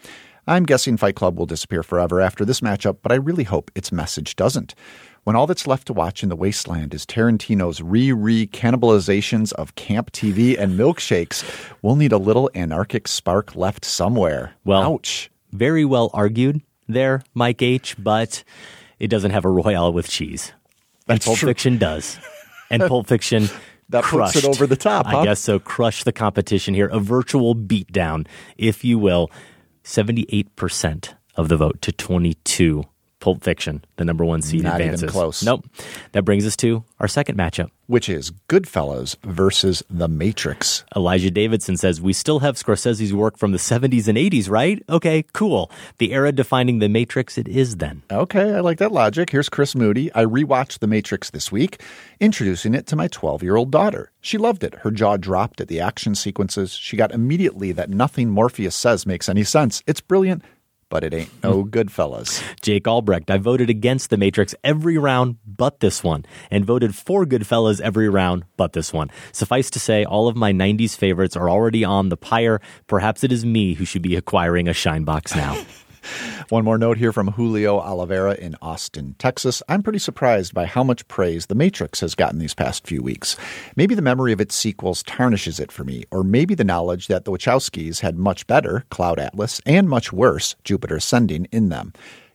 [SPEAKER 5] I'm guessing Fight Club will disappear forever after this matchup, but I really hope its message doesn't. When all that's left to watch in the wasteland is Tarantino's re re cannibalizations of camp TV and milkshakes, we'll need a little anarchic spark left somewhere.
[SPEAKER 6] Well,
[SPEAKER 5] Ouch.
[SPEAKER 6] Very well argued there, Mike H., but it doesn't have a Royale with cheese. And
[SPEAKER 5] That's
[SPEAKER 6] Pulp
[SPEAKER 5] true.
[SPEAKER 6] Fiction does. And Pulp Fiction
[SPEAKER 5] That puts it over the top, huh?
[SPEAKER 6] I guess so. Crush the competition here. A virtual beatdown, if you will. 78% of the vote to 22. Pulp Fiction, the number one seed
[SPEAKER 5] Not even close.
[SPEAKER 6] Nope. That brings us to our second matchup.
[SPEAKER 5] Which is Goodfellas versus The Matrix.
[SPEAKER 6] Elijah Davidson says, We still have Scorsese's work from the 70s and 80s, right? Okay, cool. The era defining The Matrix, it is then.
[SPEAKER 5] Okay, I like that logic. Here's Chris Moody. I rewatched The Matrix this week, introducing it to my 12 year old daughter. She loved it. Her jaw dropped at the action sequences. She got immediately that nothing Morpheus says makes any sense. It's brilliant, but it ain't no Goodfellas.
[SPEAKER 6] Jake Albrecht, I voted against The Matrix every round but this one, and voted for Goodfellas every round but this one. Suffice to say, all of my 90s favorites are already on the pyre. Perhaps it is me who should be acquiring a shine box now.
[SPEAKER 5] One more note here from Julio Oliveira in Austin, Texas. I'm pretty surprised by how much praise The Matrix has gotten these past few weeks. Maybe the memory of its sequels tarnishes it for me, or maybe the knowledge that the Wachowskis had much better, Cloud Atlas, and much worse, Jupiter Ascending, in them.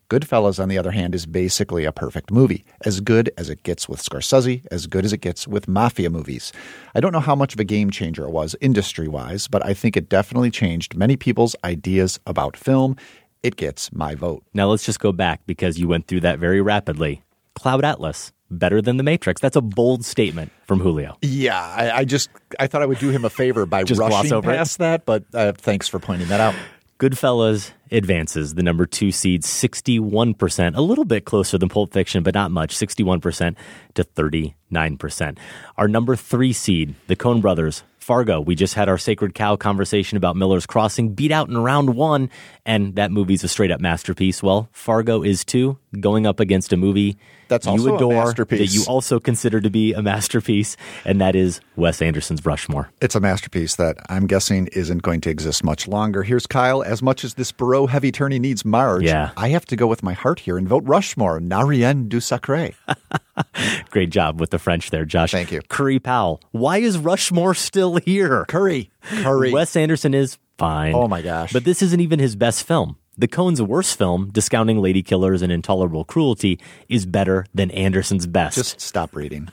[SPEAKER 5] Goodfellas, on the other hand, is basically a perfect movie. As good as it gets with Scorsese, as good as it gets with mafia movies. I don't know how much of a game changer it was industry wise, but I think it definitely changed many people's ideas about film. It gets my vote.
[SPEAKER 6] Now let's just go back because you went through that very rapidly. Cloud Atlas, better than The Matrix. That's a bold statement from Julio.
[SPEAKER 5] Yeah, I, I just I thought I would do him a favor by rushing
[SPEAKER 6] over it?
[SPEAKER 5] past that, but uh, thanks for pointing that out.
[SPEAKER 6] Goodfellas advances the number two seed 61%, a little bit closer than Pulp Fiction, but not much, 61% to 39%. Our number three seed, the Coen brothers, Fargo. We just had our Sacred Cow conversation about Miller's Crossing, beat out in round one, and that movie's a straight up masterpiece. Well, Fargo is too, going up against a movie
[SPEAKER 5] That's
[SPEAKER 6] you adore,
[SPEAKER 5] masterpiece.
[SPEAKER 6] that you also consider to be a masterpiece, and that is Wes Anderson's Rushmore.
[SPEAKER 5] It's a masterpiece that I'm guessing isn't going to exist much longer. Here's Kyle. As much as this Barreau heavy tourney needs Marge,
[SPEAKER 6] Yeah.
[SPEAKER 5] I have to go with my heart here and vote Rushmore, Narien du Sacré.
[SPEAKER 6] Great job with the French there, Josh.
[SPEAKER 5] Thank you.
[SPEAKER 6] Curry Powell. Why is Rushmore still here?
[SPEAKER 5] Curry. Curry.
[SPEAKER 6] Wes Anderson is fine.
[SPEAKER 5] Oh my gosh.
[SPEAKER 6] But this isn't even his best film. The Coen's worst film, Discounting Lady Killers and Intolerable Cruelty, is better than Anderson's best.
[SPEAKER 5] Just stop reading.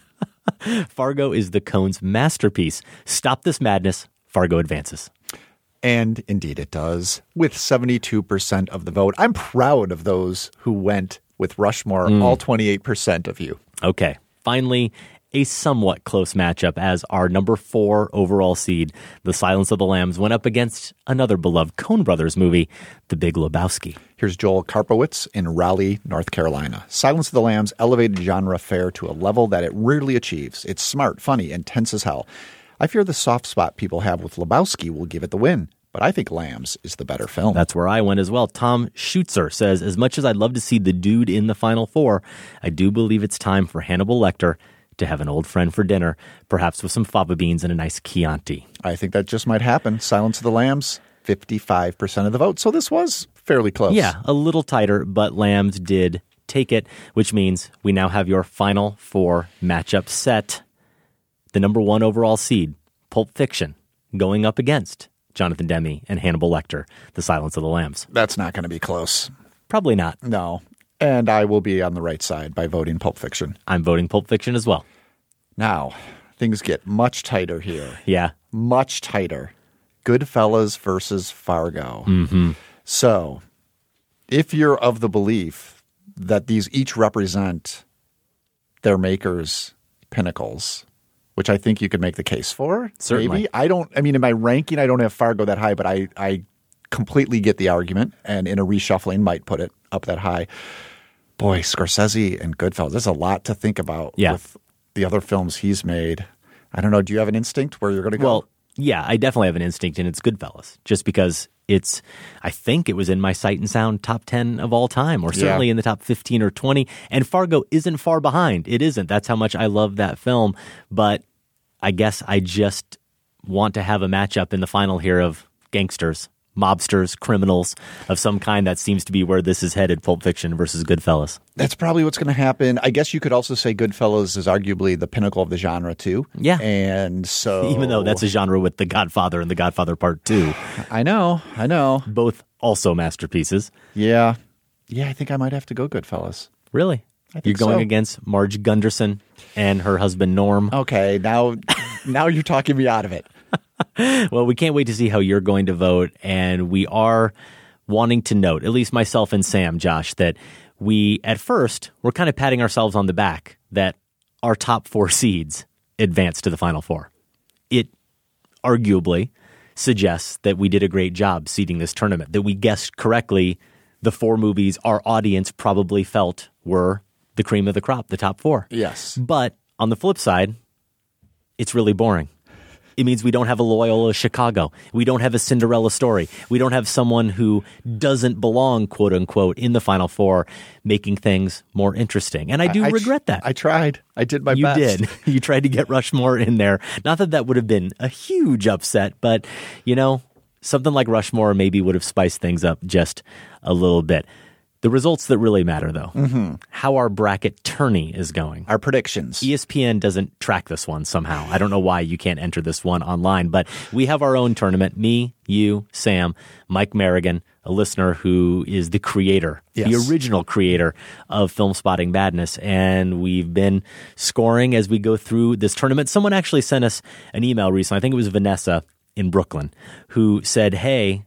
[SPEAKER 6] Fargo is the Coen's masterpiece. Stop this madness. Fargo advances.
[SPEAKER 5] And indeed it does, with 72% of the vote. I'm proud of those who went with Rushmore,
[SPEAKER 6] Mm.
[SPEAKER 5] all 28% of you.
[SPEAKER 6] Okay. Finally, a somewhat close matchup as our number four overall seed, The Silence of the Lambs, went up against another beloved Coen Brothers movie, The Big Lebowski.
[SPEAKER 5] Here's Joel Karpowitz in Raleigh, North Carolina. Silence of the Lambs elevated genre fare to a level that it rarely achieves. It's smart, funny, and tense as hell. I fear the soft spot people have with Lebowski will give it the win, but I think Lambs is the better film.
[SPEAKER 6] That's where I went as well. Tom Schutzer says, As much as I'd love to see the dude in the final four, I do believe it's time for Hannibal Lecter to have an old friend for dinner, perhaps with some fava beans and a nice Chianti.
[SPEAKER 5] I think that just might happen. Silence of the Lambs, 55% of the vote. So this was fairly close.
[SPEAKER 6] Yeah, a little tighter, but Lambs did take it, which means we now have your final four matchup set. The number one overall seed, Pulp Fiction, going up against Jonathan Demme and Hannibal Lecter, The Silence of the Lambs.
[SPEAKER 5] That's not going to be close.
[SPEAKER 6] Probably not.
[SPEAKER 5] No. And I will be on the right side by voting Pulp Fiction.
[SPEAKER 6] I'm voting Pulp Fiction as well.
[SPEAKER 5] Now, things get much tighter here.
[SPEAKER 6] Yeah.
[SPEAKER 5] Much tighter. Goodfellas versus Fargo.
[SPEAKER 6] Mm-hmm.
[SPEAKER 5] So, if you're of the belief that these each represent their makers' pinnacles, which I think you could make the case for,
[SPEAKER 6] Certainly.
[SPEAKER 5] maybe. I don't. I mean, in my ranking, I don't have Fargo that high, but I I completely get the argument, and in a reshuffling, might put it up that high. Boy, Scorsese and Goodfellas. There's a lot to think about
[SPEAKER 6] Yeah.
[SPEAKER 5] with the other films he's made. I don't know. Do you have an instinct where you're going to go?
[SPEAKER 6] Well, yeah, I definitely have an instinct, and it's Goodfellas, just because it's, I think it was in my Sight and Sound top 10 of all time, or
[SPEAKER 5] Yeah.
[SPEAKER 6] certainly in the top 15 or 20. And Fargo isn't far behind. It isn't. That's how much I love that film. But I guess I just want to have a matchup in the final here of gangsters, mobsters, criminals of some kind. That seems to be where this is headed Pulp Fiction versus Goodfellas.
[SPEAKER 5] That's probably what's going to happen. I guess you could also say Goodfellas is arguably the pinnacle of the genre too.
[SPEAKER 6] Yeah.
[SPEAKER 5] And so
[SPEAKER 6] Even though that's a genre with The Godfather and The Godfather Part 2.
[SPEAKER 5] I know, I know.
[SPEAKER 6] Both also masterpieces.
[SPEAKER 5] Yeah. Yeah, I think I might have to go Goodfellas.
[SPEAKER 6] Really?
[SPEAKER 5] I think
[SPEAKER 6] You're going
[SPEAKER 5] so.
[SPEAKER 6] against Marge Gunderson and her husband Norm.
[SPEAKER 5] Okay, now now you're talking me out of it.
[SPEAKER 6] Well, we can't wait to see how you're going to vote. And we are wanting to note, at least myself and Sam, Josh, that we, at first, we're kind of patting ourselves on the back that our top four seeds advanced to the final four. It arguably suggests that we did a great job seeding this tournament, that we guessed correctly the four movies our audience probably felt were the cream of the crop, the top four.
[SPEAKER 5] Yes.
[SPEAKER 6] But on the flip side, it's really boring. It means we don't have a Loyola Chicago. We don't have a Cinderella story. We don't have someone who doesn't belong, quote unquote, in the Final Four, making things more interesting. And I do
[SPEAKER 5] I- I
[SPEAKER 6] regret that.
[SPEAKER 5] I tried. I did my
[SPEAKER 6] you
[SPEAKER 5] best.
[SPEAKER 6] did. You tried to get Rushmore in there. Not that that would have been a huge upset, but you know, something like Rushmore maybe would have spiced things up just a little bit. The results that really matter, though,
[SPEAKER 5] Mm-hmm.
[SPEAKER 6] how our bracket tourney is going.
[SPEAKER 5] Our predictions.
[SPEAKER 6] ESPN doesn't track this one somehow. I don't know why you can't enter this one online, but we have our own tournament. Me, you, Sam, Mike Merrigan, a listener who is the creator, the original creator of Filmspotting Madness. And we've been scoring as we go through this tournament. Someone actually sent us an email recently. I think it was Vanessa in Brooklyn who said, Hey,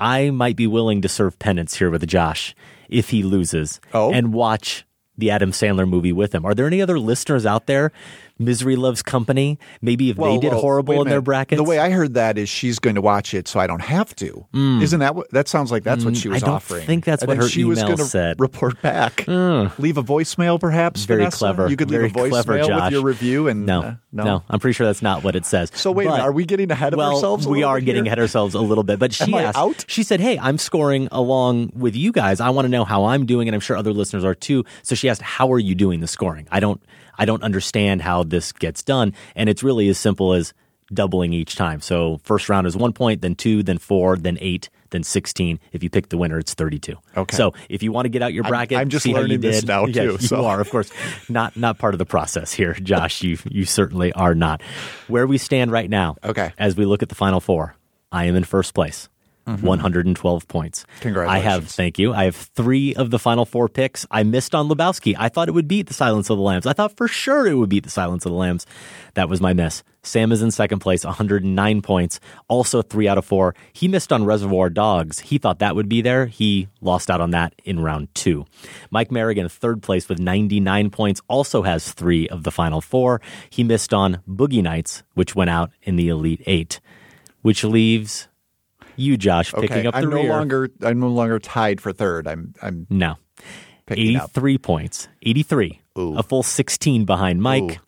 [SPEAKER 6] I might be willing to serve penance here with Josh if he loses
[SPEAKER 5] Oh.
[SPEAKER 6] and watch the Adam Sandler movie with him. Are there any other listeners out there? Misery Loves Company? Maybe if they did
[SPEAKER 5] well,
[SPEAKER 6] horrible in their brackets?
[SPEAKER 5] The way I heard that is she's going to watch it, so I don't have to. Isn't that what? That sounds like that's what
[SPEAKER 6] Mm,
[SPEAKER 5] she
[SPEAKER 6] I
[SPEAKER 5] was
[SPEAKER 6] don't
[SPEAKER 5] offering.
[SPEAKER 6] think that's
[SPEAKER 5] And
[SPEAKER 6] what her
[SPEAKER 5] she was
[SPEAKER 6] email
[SPEAKER 5] gonna
[SPEAKER 6] said.
[SPEAKER 5] Report back. Leave a voicemail, perhaps.
[SPEAKER 6] Very
[SPEAKER 5] Vanessa?
[SPEAKER 6] clever.
[SPEAKER 5] You could leave
[SPEAKER 6] Very
[SPEAKER 5] a voicemail
[SPEAKER 6] clever, Josh.
[SPEAKER 5] with your review, and
[SPEAKER 6] no,
[SPEAKER 5] uh,
[SPEAKER 6] no,
[SPEAKER 5] no,
[SPEAKER 6] I'm pretty sure that's not what it says.
[SPEAKER 5] So wait
[SPEAKER 6] But-
[SPEAKER 5] are we getting ahead of
[SPEAKER 6] well,
[SPEAKER 5] ourselves?
[SPEAKER 6] we are getting
[SPEAKER 5] here?
[SPEAKER 6] ahead of ourselves a little bit. But she
[SPEAKER 5] I
[SPEAKER 6] asked,
[SPEAKER 5] out?
[SPEAKER 6] she said, "Hey, I'm scoring along with you guys. I want to know how I'm doing, and I'm sure other listeners are too." So she asked, "How are you doing the scoring?" I don't, I don't understand how this gets done, and it's really as simple as doubling each time. So first round is one point, then two, then four, then eight, then sixteen. If you pick the winner, it's thirty-two.
[SPEAKER 5] Okay.
[SPEAKER 6] So if you want to get out your
[SPEAKER 5] I'm-
[SPEAKER 6] bracket,
[SPEAKER 5] I'm just
[SPEAKER 6] see how you
[SPEAKER 5] learning this now,
[SPEAKER 6] Yeah,
[SPEAKER 5] too,
[SPEAKER 6] You
[SPEAKER 5] so.
[SPEAKER 6] are, of course, not not part of the process here, Josh. You you certainly are not. Where we stand right now,
[SPEAKER 5] Okay.
[SPEAKER 6] as we look at the final four, I am in first place. Mm-hmm. 112 points. I have, thank you. I have three of the final four picks. I missed on Lebowski. I thought it would beat The Silence of the Lambs. I thought for sure it would beat The Silence of the Lambs. That was my miss. Sam is in second place, 109 points. Also three out of four. He missed on Reservoir Dogs. He thought that would be there. He lost out on that in round two. Mike Merrigan, third place with 99 points, also has three of the final four. He missed on Boogie Nights, which went out in the Elite Eight, which leaves you, Josh, picking
[SPEAKER 5] Okay,
[SPEAKER 6] up the
[SPEAKER 5] I'm no
[SPEAKER 6] rear.
[SPEAKER 5] longer. I'm no longer tied for third. I'm. I'm.
[SPEAKER 6] No.
[SPEAKER 5] Picking up.
[SPEAKER 6] 83 points. 83. A full 16 behind Mike.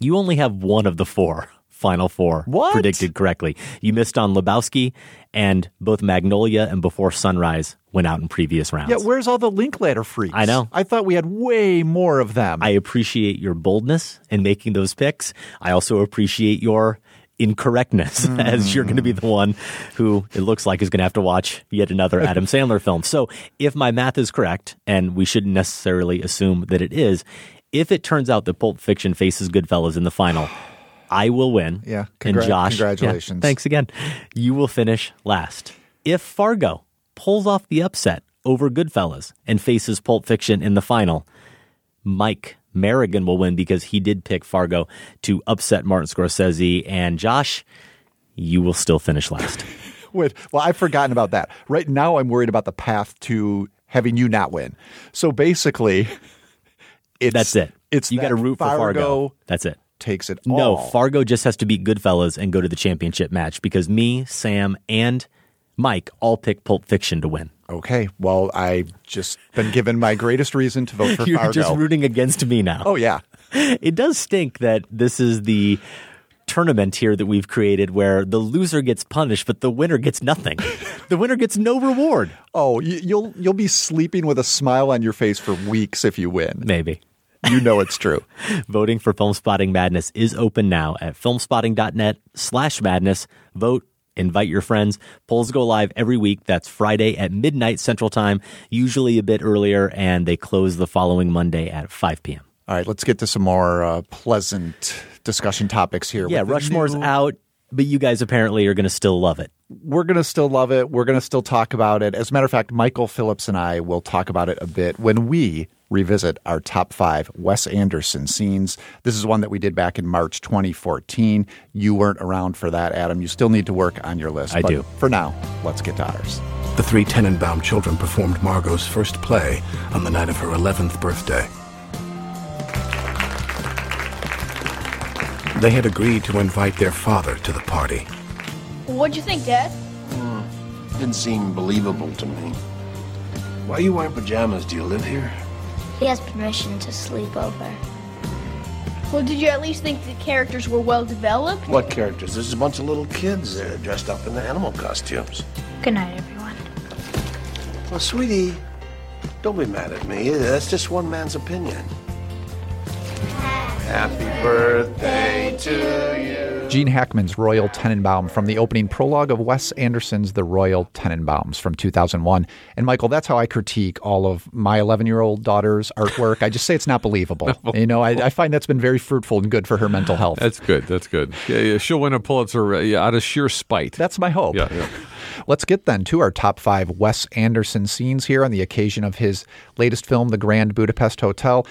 [SPEAKER 6] You only have one of the four final four
[SPEAKER 5] What?
[SPEAKER 6] predicted correctly. You missed on Lebowski, and both Magnolia and Before Sunrise went out in previous rounds.
[SPEAKER 5] Yeah, where's all the Linklater freaks?
[SPEAKER 6] I know.
[SPEAKER 5] I thought we had way more of them.
[SPEAKER 6] I appreciate your boldness in making those picks. I also appreciate your incorrectness as you're going to be the one who it looks like is going to have to watch yet another Adam Sandler film. So if my math is correct, and we shouldn't necessarily assume that it is, if it turns out that Pulp Fiction faces Goodfellas in the final, I will win.
[SPEAKER 5] Yeah,
[SPEAKER 6] and Josh,
[SPEAKER 5] congratulations.
[SPEAKER 6] yeah, thanks again. You will finish last. If Fargo pulls off the upset over Goodfellas and faces Pulp Fiction in the final, Mike Merrigan will win because he did pick Fargo to upset Martin Scorsese. And Josh, you will still finish last.
[SPEAKER 5] Wait, well, I've forgotten about that. Right now, I'm worried about the path to having you not win. So basically, it's
[SPEAKER 6] That's it.
[SPEAKER 5] It's
[SPEAKER 6] you got to root for Fargo. That's it.
[SPEAKER 5] Takes it.
[SPEAKER 6] No. Fargo just has to beat Goodfellas and go to the championship match because me, Sam, and Mike all pick Pulp Fiction to win.
[SPEAKER 5] Okay. Well, I've just been given my greatest reason to vote for
[SPEAKER 6] You're
[SPEAKER 5] Fargo.
[SPEAKER 6] just rooting against me now.
[SPEAKER 5] oh yeah.
[SPEAKER 6] It does stink that this is the tournament here that we've created where the loser gets punished, but the winner gets nothing. the winner gets no reward.
[SPEAKER 5] Oh, you, you'll you'll be sleeping with a smile on your face for weeks if you win.
[SPEAKER 6] Maybe.
[SPEAKER 5] You know it's true.
[SPEAKER 6] Voting for Filmspotting Madness is open now at filmspotting.net slash madness. Vote, invite your friends. Polls go live every week. That's Friday at midnight Central Time, usually a bit earlier, and they close the following Monday at 5 p.m.
[SPEAKER 5] All right, let's get to some more uh, pleasant discussion topics here.
[SPEAKER 6] Yeah, Rushmore's
[SPEAKER 5] new-
[SPEAKER 6] out, but you guys apparently are going to still love it.
[SPEAKER 5] We're going to still love it. We're going to still talk about it. As a matter of fact, Michael Phillips and I will talk about it a bit when we revisit our top five Wes Anderson scenes. This is one that we did back in March 2014. You weren't around for that, Adam. You still need to work on your list.
[SPEAKER 2] I
[SPEAKER 5] but
[SPEAKER 2] do.
[SPEAKER 5] For now, let's get to ours.
[SPEAKER 2] The three Tenenbaum children performed Margot's first play on the night of her 11th birthday. They had agreed to invite their father to the party.
[SPEAKER 15] What'd you think, Dad? Hmm.
[SPEAKER 16] Didn't seem believable to me. Why are you wearing pajamas? Do you live here?
[SPEAKER 15] He has permission to sleep over. Well, did you at least think the characters were well developed?
[SPEAKER 16] What characters? There's a bunch of little kids there dressed up in the animal costumes.
[SPEAKER 15] Good night, everyone.
[SPEAKER 16] Well, sweetie, don't be mad at me. That's just one man's opinion. Happy birthday to you.
[SPEAKER 5] Gene Hackman's Royal Tenenbaum from the opening prologue of Wes Anderson's The Royal Tenenbaums from 2001. And Michael, that's how I critique all of my 11 year old daughter's artwork. I just say it's not believable. You know, I, I find that's been very fruitful and good for her mental health.
[SPEAKER 17] That's good. That's good. Yeah, yeah, she'll win a Pulitzer uh, yeah, out of sheer spite.
[SPEAKER 5] That's my hope.
[SPEAKER 17] Yeah, yeah.
[SPEAKER 5] Let's get then to our top five Wes Anderson scenes here on the occasion of his latest film, The Grand Budapest Hotel.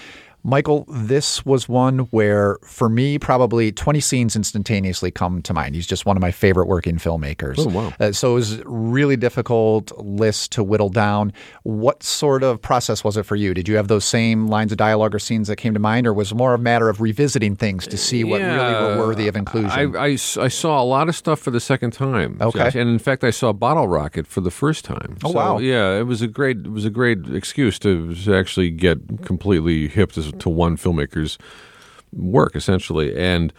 [SPEAKER 5] Michael, this was one where, for me, probably 20 scenes instantaneously come to mind. He's just one of my favorite working filmmakers.
[SPEAKER 17] Oh, wow.
[SPEAKER 5] Uh, so it was a really difficult list to whittle down. What sort of process was it for you? Did you have those same lines of dialogue or scenes that came to mind, or was it more a matter of revisiting things to see what really were worthy of inclusion?
[SPEAKER 17] I saw a lot of stuff for the second time.
[SPEAKER 5] Okay.
[SPEAKER 17] Josh, and in fact, I saw Bottle Rocket for the first time.
[SPEAKER 5] Oh,
[SPEAKER 17] So,
[SPEAKER 5] wow.
[SPEAKER 17] Yeah, it was a great it was a great excuse to, to actually get completely hip to, to one filmmaker's work, essentially. And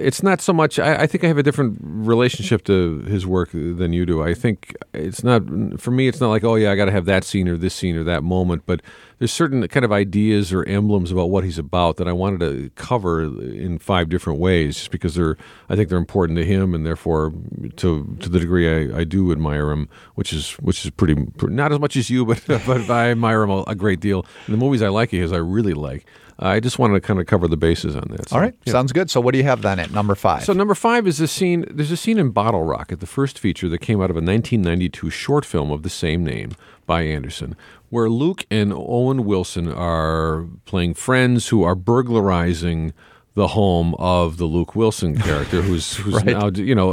[SPEAKER 17] it's not so much. I, I think I have a different relationship to his work than you do. I think it's not for me. It's not like oh yeah, I got to have that scene or this scene or that moment. But there's certain kind of ideas or emblems about what he's about that I wanted to cover in five different ways, just because they're I think they're important to him, and therefore to to the degree I, I do admire him, which is which is pretty not as much as you, but but I admire him a, a great deal. And the movies I like his, I really like. I just wanted to kind of cover the bases on that. So,
[SPEAKER 5] All right,
[SPEAKER 17] yeah.
[SPEAKER 5] sounds good. So what do you have then at number five?
[SPEAKER 17] So number five is a scene. There's a scene in Bottle Rocket, the first feature that came out of a 1992 short film of the same name by Anderson, where Luke and Owen Wilson are playing friends who are burglarizing the home of the Luke Wilson character, who's who's
[SPEAKER 5] Right.
[SPEAKER 17] now you know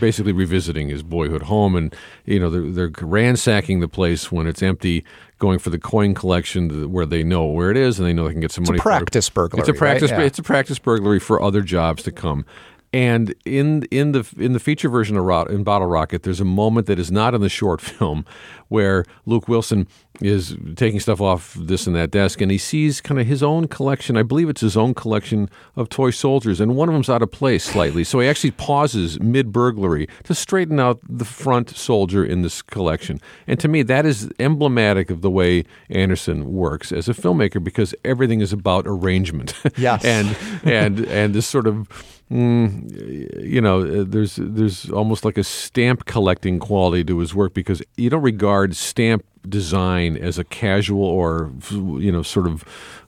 [SPEAKER 17] basically revisiting his boyhood home, and you know they're, they're ransacking the place when it's empty, going for the coin collection where they know where it is and they know they can get some
[SPEAKER 5] It's a
[SPEAKER 17] money. for
[SPEAKER 5] practice burglary,
[SPEAKER 17] It's a practice.
[SPEAKER 5] right? Yeah.
[SPEAKER 17] It's a practice burglary for other jobs to come. And in in the in the feature version of Ro- in Bottle Rocket, there's a moment that is not in the short film where Luke Wilson is taking stuff off this and that desk, and he sees kind of his own collection. I believe it's his own collection of toy soldiers, and one of them's out of place slightly. So he actually pauses mid burglary to straighten out the front soldier in this collection. And to me, that is emblematic of the way Anderson works as a filmmaker because everything is about arrangement.
[SPEAKER 5] Yes.
[SPEAKER 17] and and and this sort of mm, you know uh, there's there's almost like a stamp collecting quality to his work because you don't regard stamp design as a casual or you know sort of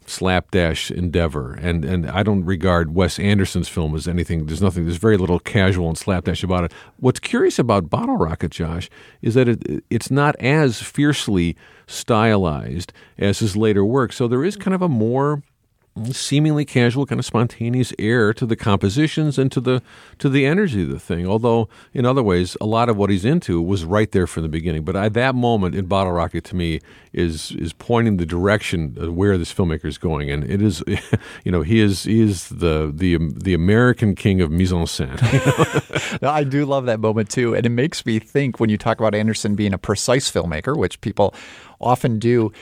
[SPEAKER 17] slapdash endeavor. And and I don't regard Wes Anderson's film as anything there's nothing there's very little casual and slapdash about it. What's curious about Bottle Rocket Josh is that it it's not as fiercely stylized as his later work. So there is kind of a more seemingly casual, kind of spontaneous air to the compositions and to the to the energy of the thing. Although in other ways, a lot of what he's into was right there from the beginning. But at that moment in Bottle Rocket, to me, is is pointing the direction of where this filmmaker is going, and it is, you know, he is he is the the um, the American king of mise en scène.
[SPEAKER 5] No, I do love that moment too. And it makes me think when you talk about Anderson being a precise filmmaker, which people often do.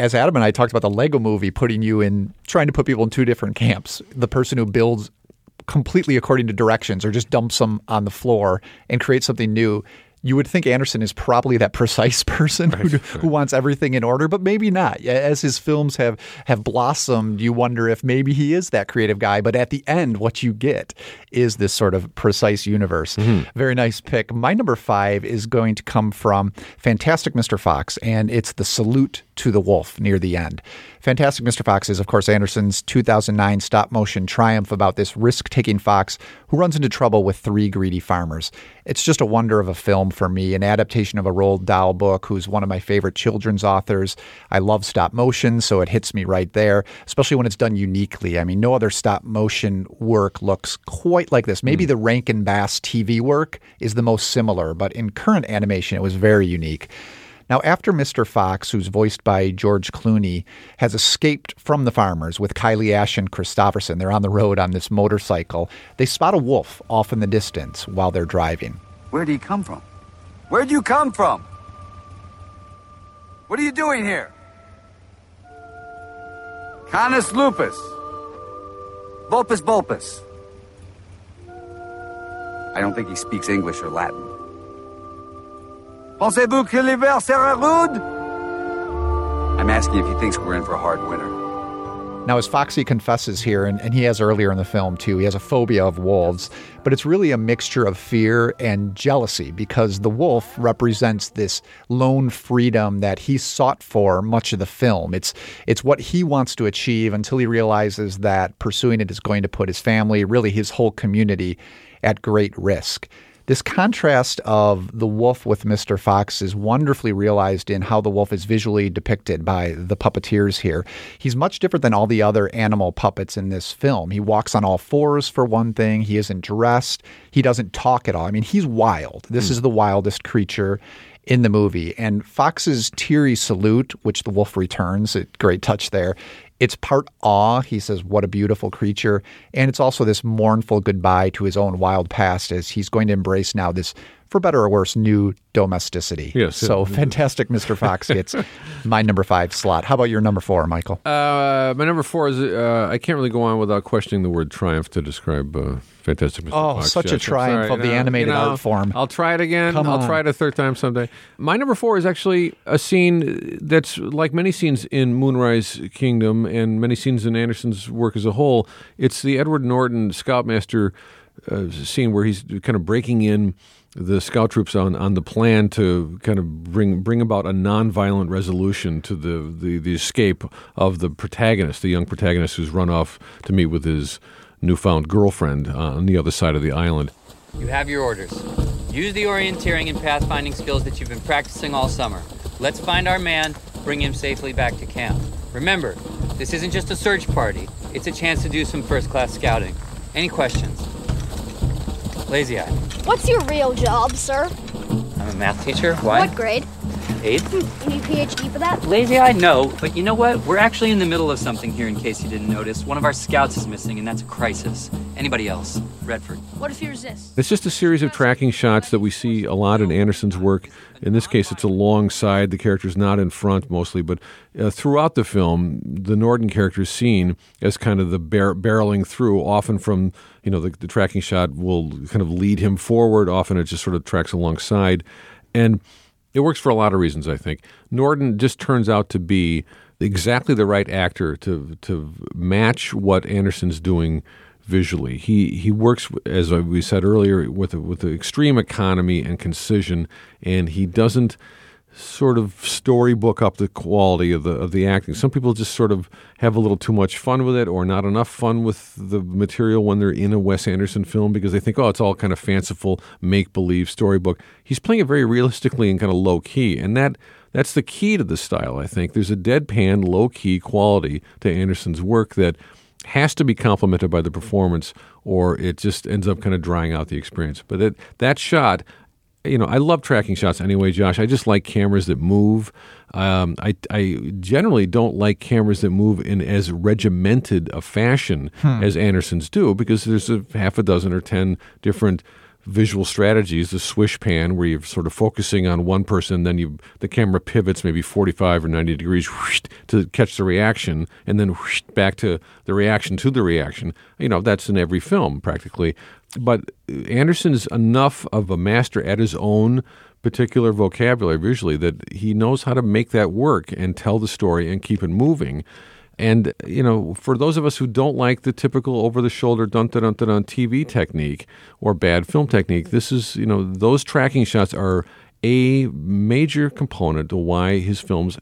[SPEAKER 5] As Adam and I talked about the Lego movie, putting you in, trying to put people in two different camps. The person who builds completely according to directions or just dumps them on the floor and creates something new. you would think Anderson is probably that precise person who, who wants everything in order, but maybe not. As his films have have blossomed, you wonder if maybe he is that creative guy. But at the end, what you get is this sort of precise universe. Mm-hmm. Very nice pick. My number five is going to come from Fantastic Mr. Fox, and it's the salute to the wolf near the end. Fantastic Mr. Fox is, of course, Anderson's 2009 stop motion triumph about this risk taking fox who runs into trouble with three greedy farmers. It's just a wonder of a film for me, an adaptation of a Roald Dahl book, who's one of my favorite children's authors. I love stop motion, so it hits me right there, especially when it's done uniquely. I mean, no other stop motion work looks quite like this. Maybe hmm. the Rankin Bass TV work is the most similar, but in current animation, it was very unique. Now, after Mr. Fox, who's voiced by George Clooney, has escaped from the farmers with Kylie Ash and Kristofferson, they're on the road on this motorcycle. They spot a wolf off in the distance while they're driving.
[SPEAKER 18] Where do you come from? Where'd you come from? What are you doing here? Canis lupus. Vulpes vulpes. I don't think he speaks English or Latin. Pensez-vous que l'hiver sera rude? I'm asking if he thinks we're in for a hard winter.
[SPEAKER 5] Now, as Foxy confesses here, and, and he has earlier in the film too, he has a phobia of wolves, but it's really a mixture of fear and jealousy because the wolf represents this lone freedom that he sought for much of the film. It's it's what he wants to achieve until he realizes that pursuing it is going to put his family, really his whole community, at great risk. This contrast of the wolf with Mr. Fox is wonderfully realized in how the wolf is visually depicted by the puppeteers here. He's much different than all the other animal puppets in this film. He walks on all fours, for one thing. He isn't dressed. He doesn't talk at all. I mean, he's wild. This hmm. is the wildest creature in the movie. And Fox's teary salute, which the wolf returns, a great touch there. It's part awe. He says, What a beautiful creature. And it's also this mournful goodbye to his own wild past as he's going to embrace now this, for better or worse, new domesticity.
[SPEAKER 17] Yes.
[SPEAKER 5] So fantastic, Mr. Fox gets my number five slot. How about your number four, Michael?
[SPEAKER 17] Uh, my number four is uh, I can't really go on without questioning the word triumph to describe uh, Fantastic Mr.
[SPEAKER 5] Oh,
[SPEAKER 17] Fox.
[SPEAKER 5] such a
[SPEAKER 17] Yes,
[SPEAKER 5] triumph
[SPEAKER 17] sorry.
[SPEAKER 5] of the animated
[SPEAKER 17] you know,
[SPEAKER 5] art form.
[SPEAKER 17] I'll try it again.
[SPEAKER 5] Come
[SPEAKER 17] I'll
[SPEAKER 5] on.
[SPEAKER 17] try it a third time someday. My number four is actually a scene that's like many scenes in Moonrise Kingdom and many scenes in Anderson's work as a whole. It's the Edward Norton Scoutmaster uh, scene where he's kind of breaking in the scout troops on, on the plan to kind of bring bring about a nonviolent resolution to the, the, the escape of the protagonist, the young protagonist who's run off to meet with his newfound girlfriend uh, on the other side of the island.
[SPEAKER 4] You have your orders. Use the orienteering and pathfinding skills that you've been practicing all summer. Let's find our man, bring him safely back to camp. Remember, this isn't just a search party, it's a chance to do some first class scouting. Any questions? Lazy Eye.
[SPEAKER 19] What's your real job, sir?
[SPEAKER 4] I'm a math teacher. Why?
[SPEAKER 19] What grade?
[SPEAKER 4] Eighth?
[SPEAKER 19] You need PhD for that?
[SPEAKER 4] Lazy Eye, no. But you know what? We're actually in the middle of something here in case you didn't notice. One of our scouts is missing, and that's a crisis. Anybody else? Redford.
[SPEAKER 19] What if he resists?
[SPEAKER 17] It's just a series of tracking shots that we see a lot in Anderson's work. In this case, it's alongside the characters, not in front mostly, but uh, throughout the film, the Norton character is seen as kind of the bar- barreling through. Often from you know the, the tracking shot will kind of lead him forward. Often it just sort of tracks alongside, and it works for a lot of reasons. I think Norton just turns out to be exactly the right actor to to match what Anderson's doing visually. He he works as we said earlier with a, with extreme economy and concision, and he doesn't sort of storybook up the quality of the of the acting. Some people just sort of have a little too much fun with it, or not enough fun with the material when they're in a Wes Anderson film because they think, oh, it's all kind of fanciful make believe storybook. He's playing it very realistically and kind of low key, and that. That's the key to the style, I think. There's a deadpan, low key quality to Anderson's work that has to be complemented by the performance, or it just ends up kind of drying out the experience. But that that shot, you know, I love tracking shots anyway, Josh. I just like cameras that move. Um, I, I generally don't like cameras that move in as regimented a fashion
[SPEAKER 5] Hmm.
[SPEAKER 17] as Anderson's do because there's a half a dozen or ten different visual strategies, the swish pan, where you're sort of focusing on one person, then you the camera pivots maybe 45 or 90 degrees whoosh, to catch the reaction, and then whoosh, back to the reaction to the reaction. You know, that's in every film practically. But Anderson is enough of a master at his own particular vocabulary visually that he knows how to make that work and tell the story and keep it moving. And you know, for those of us who don't like the typical over-the-shoulder dun dun dun dun dun TV technique or bad film technique, this is you know those tracking shots are a major component to why his films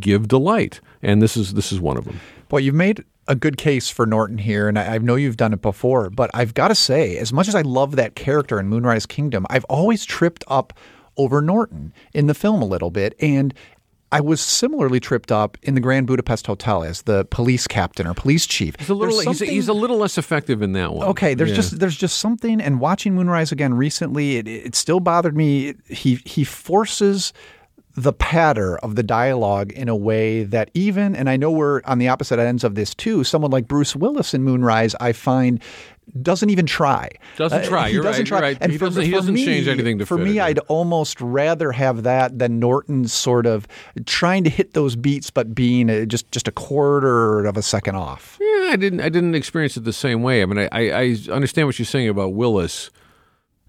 [SPEAKER 17] give delight, and this is this is one of them.
[SPEAKER 5] Boy, you've made a good case for Norton here, and I, I know you've done it before, but I've got to say, as much as I love that character in Moonrise Kingdom, I've always tripped up over Norton in the film a little bit. And I was similarly tripped up in the Grand Budapest Hotel as the police captain or police chief.
[SPEAKER 17] He's a little he's, a, he's a little less effective in that one.
[SPEAKER 5] Okay, there's
[SPEAKER 17] Yeah.
[SPEAKER 5] just there's just something, and watching Moonrise again recently, it, it still bothered me. He he forces the patter of the dialogue in a way that even, and I know we're on the opposite ends of this too. Someone like Bruce Willis in Moonrise, I find. Doesn't even try.
[SPEAKER 17] Doesn't
[SPEAKER 5] Uh,
[SPEAKER 17] try.
[SPEAKER 5] he
[SPEAKER 17] You're
[SPEAKER 5] doesn't
[SPEAKER 17] right,
[SPEAKER 5] try.
[SPEAKER 17] you're right.
[SPEAKER 5] And
[SPEAKER 17] He
[SPEAKER 5] for,
[SPEAKER 17] doesn't- he
[SPEAKER 5] for
[SPEAKER 17] doesn't
[SPEAKER 5] me,
[SPEAKER 17] change anything to
[SPEAKER 5] For me. I'd almost rather have that than Norton sort of trying to hit those beats, but being a, just just a quarter of a second off.
[SPEAKER 17] Yeah, I didn't. I didn't experience it the same way. I mean, I, I, I understand what you're saying about Willis.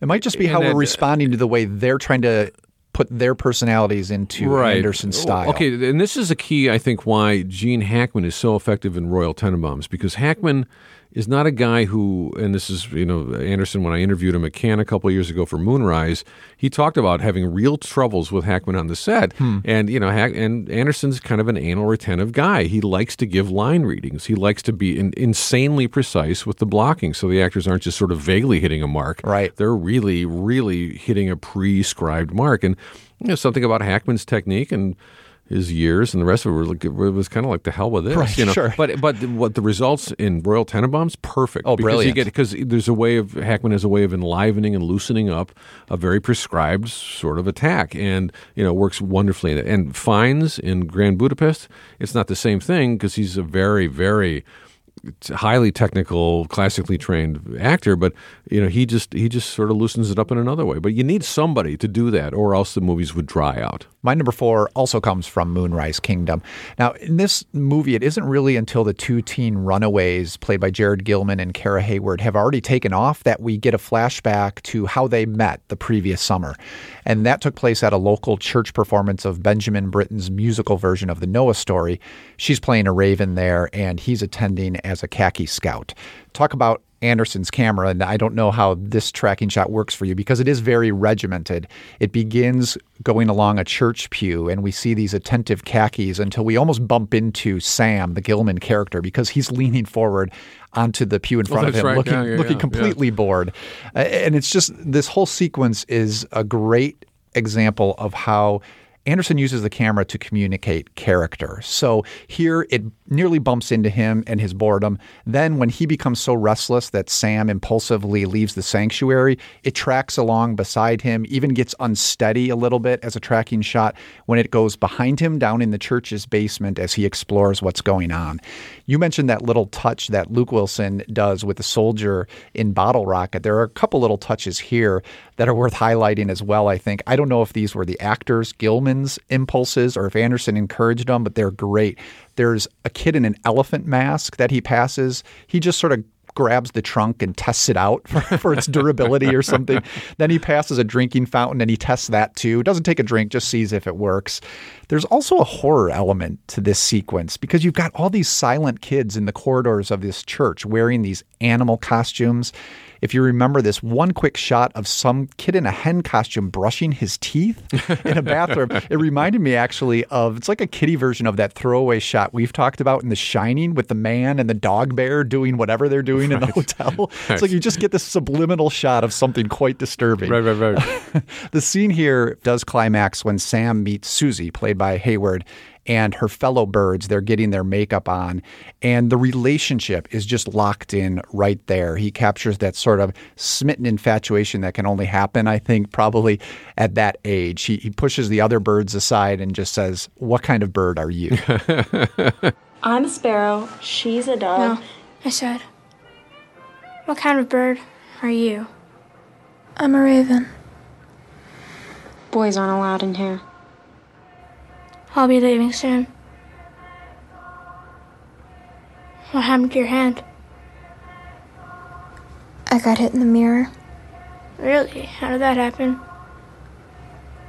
[SPEAKER 5] It might just be
[SPEAKER 17] And
[SPEAKER 5] how
[SPEAKER 17] that-
[SPEAKER 5] we're responding to the way they're trying to put their personalities into Anderson's oh, style.
[SPEAKER 17] Okay, and this is a key, I think, why Gene Hackman is so effective in Royal Tenenbaums because Hackman is not a guy who, and this is, you know, Anderson, when I interviewed him at Cannes a couple of years ago for Moonrise, he talked about having real troubles with Hackman on the set.
[SPEAKER 5] Hmm.
[SPEAKER 17] And, you know, Hack, and Anderson's kind of an anal retentive guy. He likes to give line readings, he likes to be in, insanely precise with the blocking so the actors aren't just sort of vaguely hitting a mark.
[SPEAKER 5] Right.
[SPEAKER 17] They're really, really hitting a prescribed mark. And, you know, something about Hackman's technique and his years and the rest of it was, like, it was kind of like the hell with this,
[SPEAKER 5] Right,
[SPEAKER 17] you know.
[SPEAKER 5] sure.
[SPEAKER 17] But but what the results in Royal Tenenbaums perfect.
[SPEAKER 5] Oh,
[SPEAKER 17] because
[SPEAKER 5] brilliant.
[SPEAKER 17] You get because there's a way of Hackman has a way of enlivening and loosening up a very prescribed sort of attack, and you know works wonderfully. And Fiennes in Grand Budapest, it's not the same thing because he's a very very highly technical, classically trained actor, but you know he just he just sort of loosens it up in another way. But you need somebody to do that, or else the movies would dry out.
[SPEAKER 5] My number four also comes from Moonrise Kingdom. Now, in this movie, it isn't really until the two teen runaways, played by Jared Gilman and Kara Hayward, have already taken off that we get a flashback to how they met the previous summer. And that took place at a local church performance of Benjamin Britten's musical version of the Noah story. She's playing a raven there, and he's attending as a khaki scout. Talk about Anderson's camera, and I don't know how this tracking shot works for you because it is very regimented. It begins going along a church pew, and we see these attentive khakis until we almost bump into Sam, the Gilman character, because he's leaning forward onto the pew in
[SPEAKER 17] Oh,
[SPEAKER 5] front of him,
[SPEAKER 17] right.
[SPEAKER 5] looking
[SPEAKER 17] Yeah, yeah,
[SPEAKER 5] looking
[SPEAKER 17] yeah,
[SPEAKER 5] completely bored. Uh, and it's just this whole sequence is a great example of how Anderson uses the camera to communicate character. So here it nearly bumps into him and his boredom. Then, when he becomes so restless that Sam impulsively leaves the sanctuary, it tracks along beside him, even gets unsteady a little bit as a tracking shot when it goes behind him down in the church's basement as he explores what's going on. You mentioned that little touch that Luke Wilson does with the soldier in Bottle Rocket. There are a couple little touches here that are worth highlighting as well, I think. I don't know if these were the actors, Gilman's impulses, or if Anderson encouraged them, but they're great. There's a kid in an elephant mask that he passes. He just sort of grabs the trunk and tests it out for, for its durability or something. Then he passes a drinking fountain and he tests that too. Doesn't take a drink, just sees if it works. There's also a horror element to this sequence because you've got all these silent kids in the corridors of this church wearing these animal costumes. If you remember this one quick shot of some kid in a hen costume brushing his teeth in a bathroom, it reminded me actually of it's like a kiddie version of that throwaway shot we've talked about in The Shining with the man and the dog bear doing whatever they're doing in the hotel. It's like you just get this subliminal shot of something quite disturbing.
[SPEAKER 17] Right, right, right.
[SPEAKER 5] the scene here does climax when Sam meets Suzy, played by Hayward, and her fellow birds. They're getting their makeup on, and the relationship is just locked in right there. He captures that sort of smitten infatuation that can only happen, I think, probably at that age. He, he pushes the other birds aside and just says, What kind of bird are you?
[SPEAKER 20] I'm a sparrow. She's a dove.
[SPEAKER 19] No, I said, What kind of bird are you?
[SPEAKER 20] I'm a raven. Boys aren't allowed in here.
[SPEAKER 19] I'll be leaving soon. What happened to your hand?
[SPEAKER 20] I
[SPEAKER 19] got hit in the mirror. Really? How did that happen?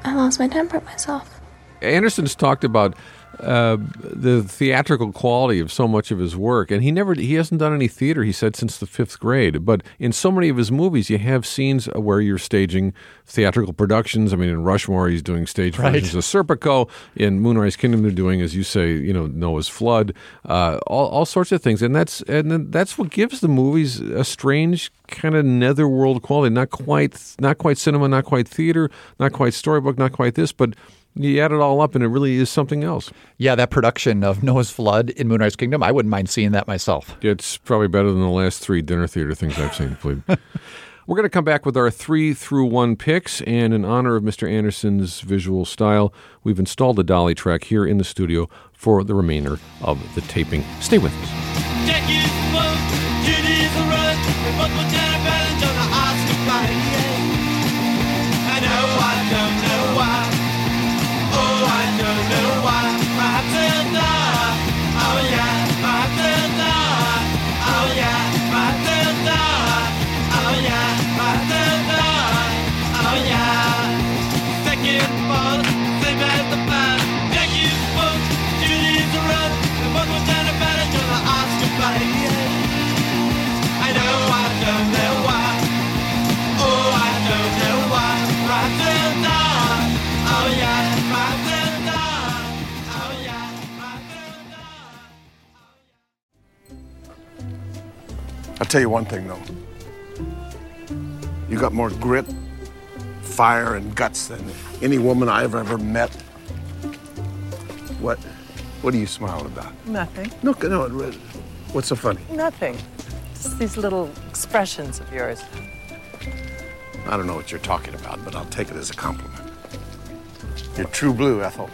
[SPEAKER 19] I lost my temper at myself.
[SPEAKER 17] Anderson's talked about uh, the theatrical quality of so much of his work, and he never he hasn't done any theater. He said since the fifth grade. But in so many of his movies, you have scenes where you're staging theatrical productions. I mean, in Rushmore, he's doing stage
[SPEAKER 5] Right.
[SPEAKER 17] versions of Serpico. In Moonrise Kingdom, they're doing, as you say, you know, Noah's Flood, uh, all, all sorts of things, and that's and that's what gives the movies a strange kind of netherworld quality. Not quite, not quite cinema, not quite theater, not quite storybook, not quite this, but. You add it all up, and it really is something else.
[SPEAKER 5] Yeah, that production of Noah's Flood in Moonrise Kingdom, I wouldn't mind seeing that myself.
[SPEAKER 17] It's probably better than the last three dinner theater things I've seen. Please. We're going to come back with our three through one picks, and in honor of Mr. Anderson's visual style, we've installed a dolly track here in the studio for the remainder of the taping. Stay with us.
[SPEAKER 16] I'll tell you one thing, though. You got more grit, fire, and guts than any woman I've ever met. What? What are you smiling about?
[SPEAKER 21] Nothing.
[SPEAKER 16] No, no. What's so funny?
[SPEAKER 21] Nothing. Just these little expressions of yours.
[SPEAKER 16] I don't know what you're talking about, but I'll take it as a compliment. You're true blue, Ethel.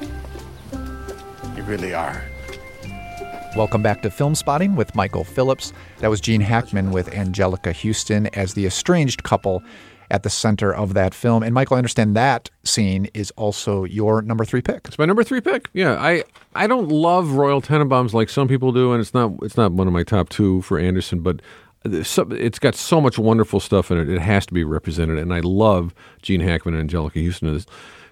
[SPEAKER 16] You really are.
[SPEAKER 5] Welcome back to Filmspotting with Michael Phillips. That was Gene Hackman with Anjelica Huston as the estranged couple at the center of that film. And Michael, I understand that scene is also your number three pick.
[SPEAKER 17] It's my number three pick. Yeah, I I don't love Royal Tenenbaums like some people do, and it's not it's not one of my top two for Anderson, but uh, it's got so much wonderful stuff in it. It has to be represented, and I love Gene Hackman and Anjelica Huston.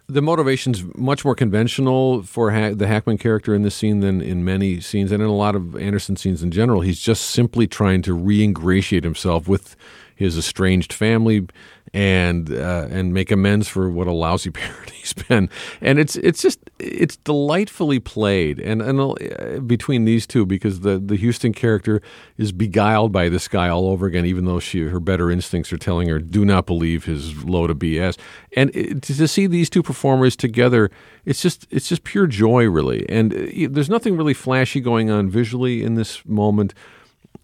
[SPEAKER 17] The motivation's much more conventional for ha- the Hackman character in this scene than in many scenes, and in a lot of Anderson scenes in general. He's just simply trying to re-ingratiate himself with his estranged family and uh, and make amends for what a lousy parent he's been. And it's it's just it's delightfully played, and and uh, between these two because the the Huston character is beguiled by this guy all over again, even though she her better instincts are telling her do not believe his load of BS. And it, to see these two performers together, it's just it's just pure joy, really. And uh, there's nothing really flashy going on visually in this moment.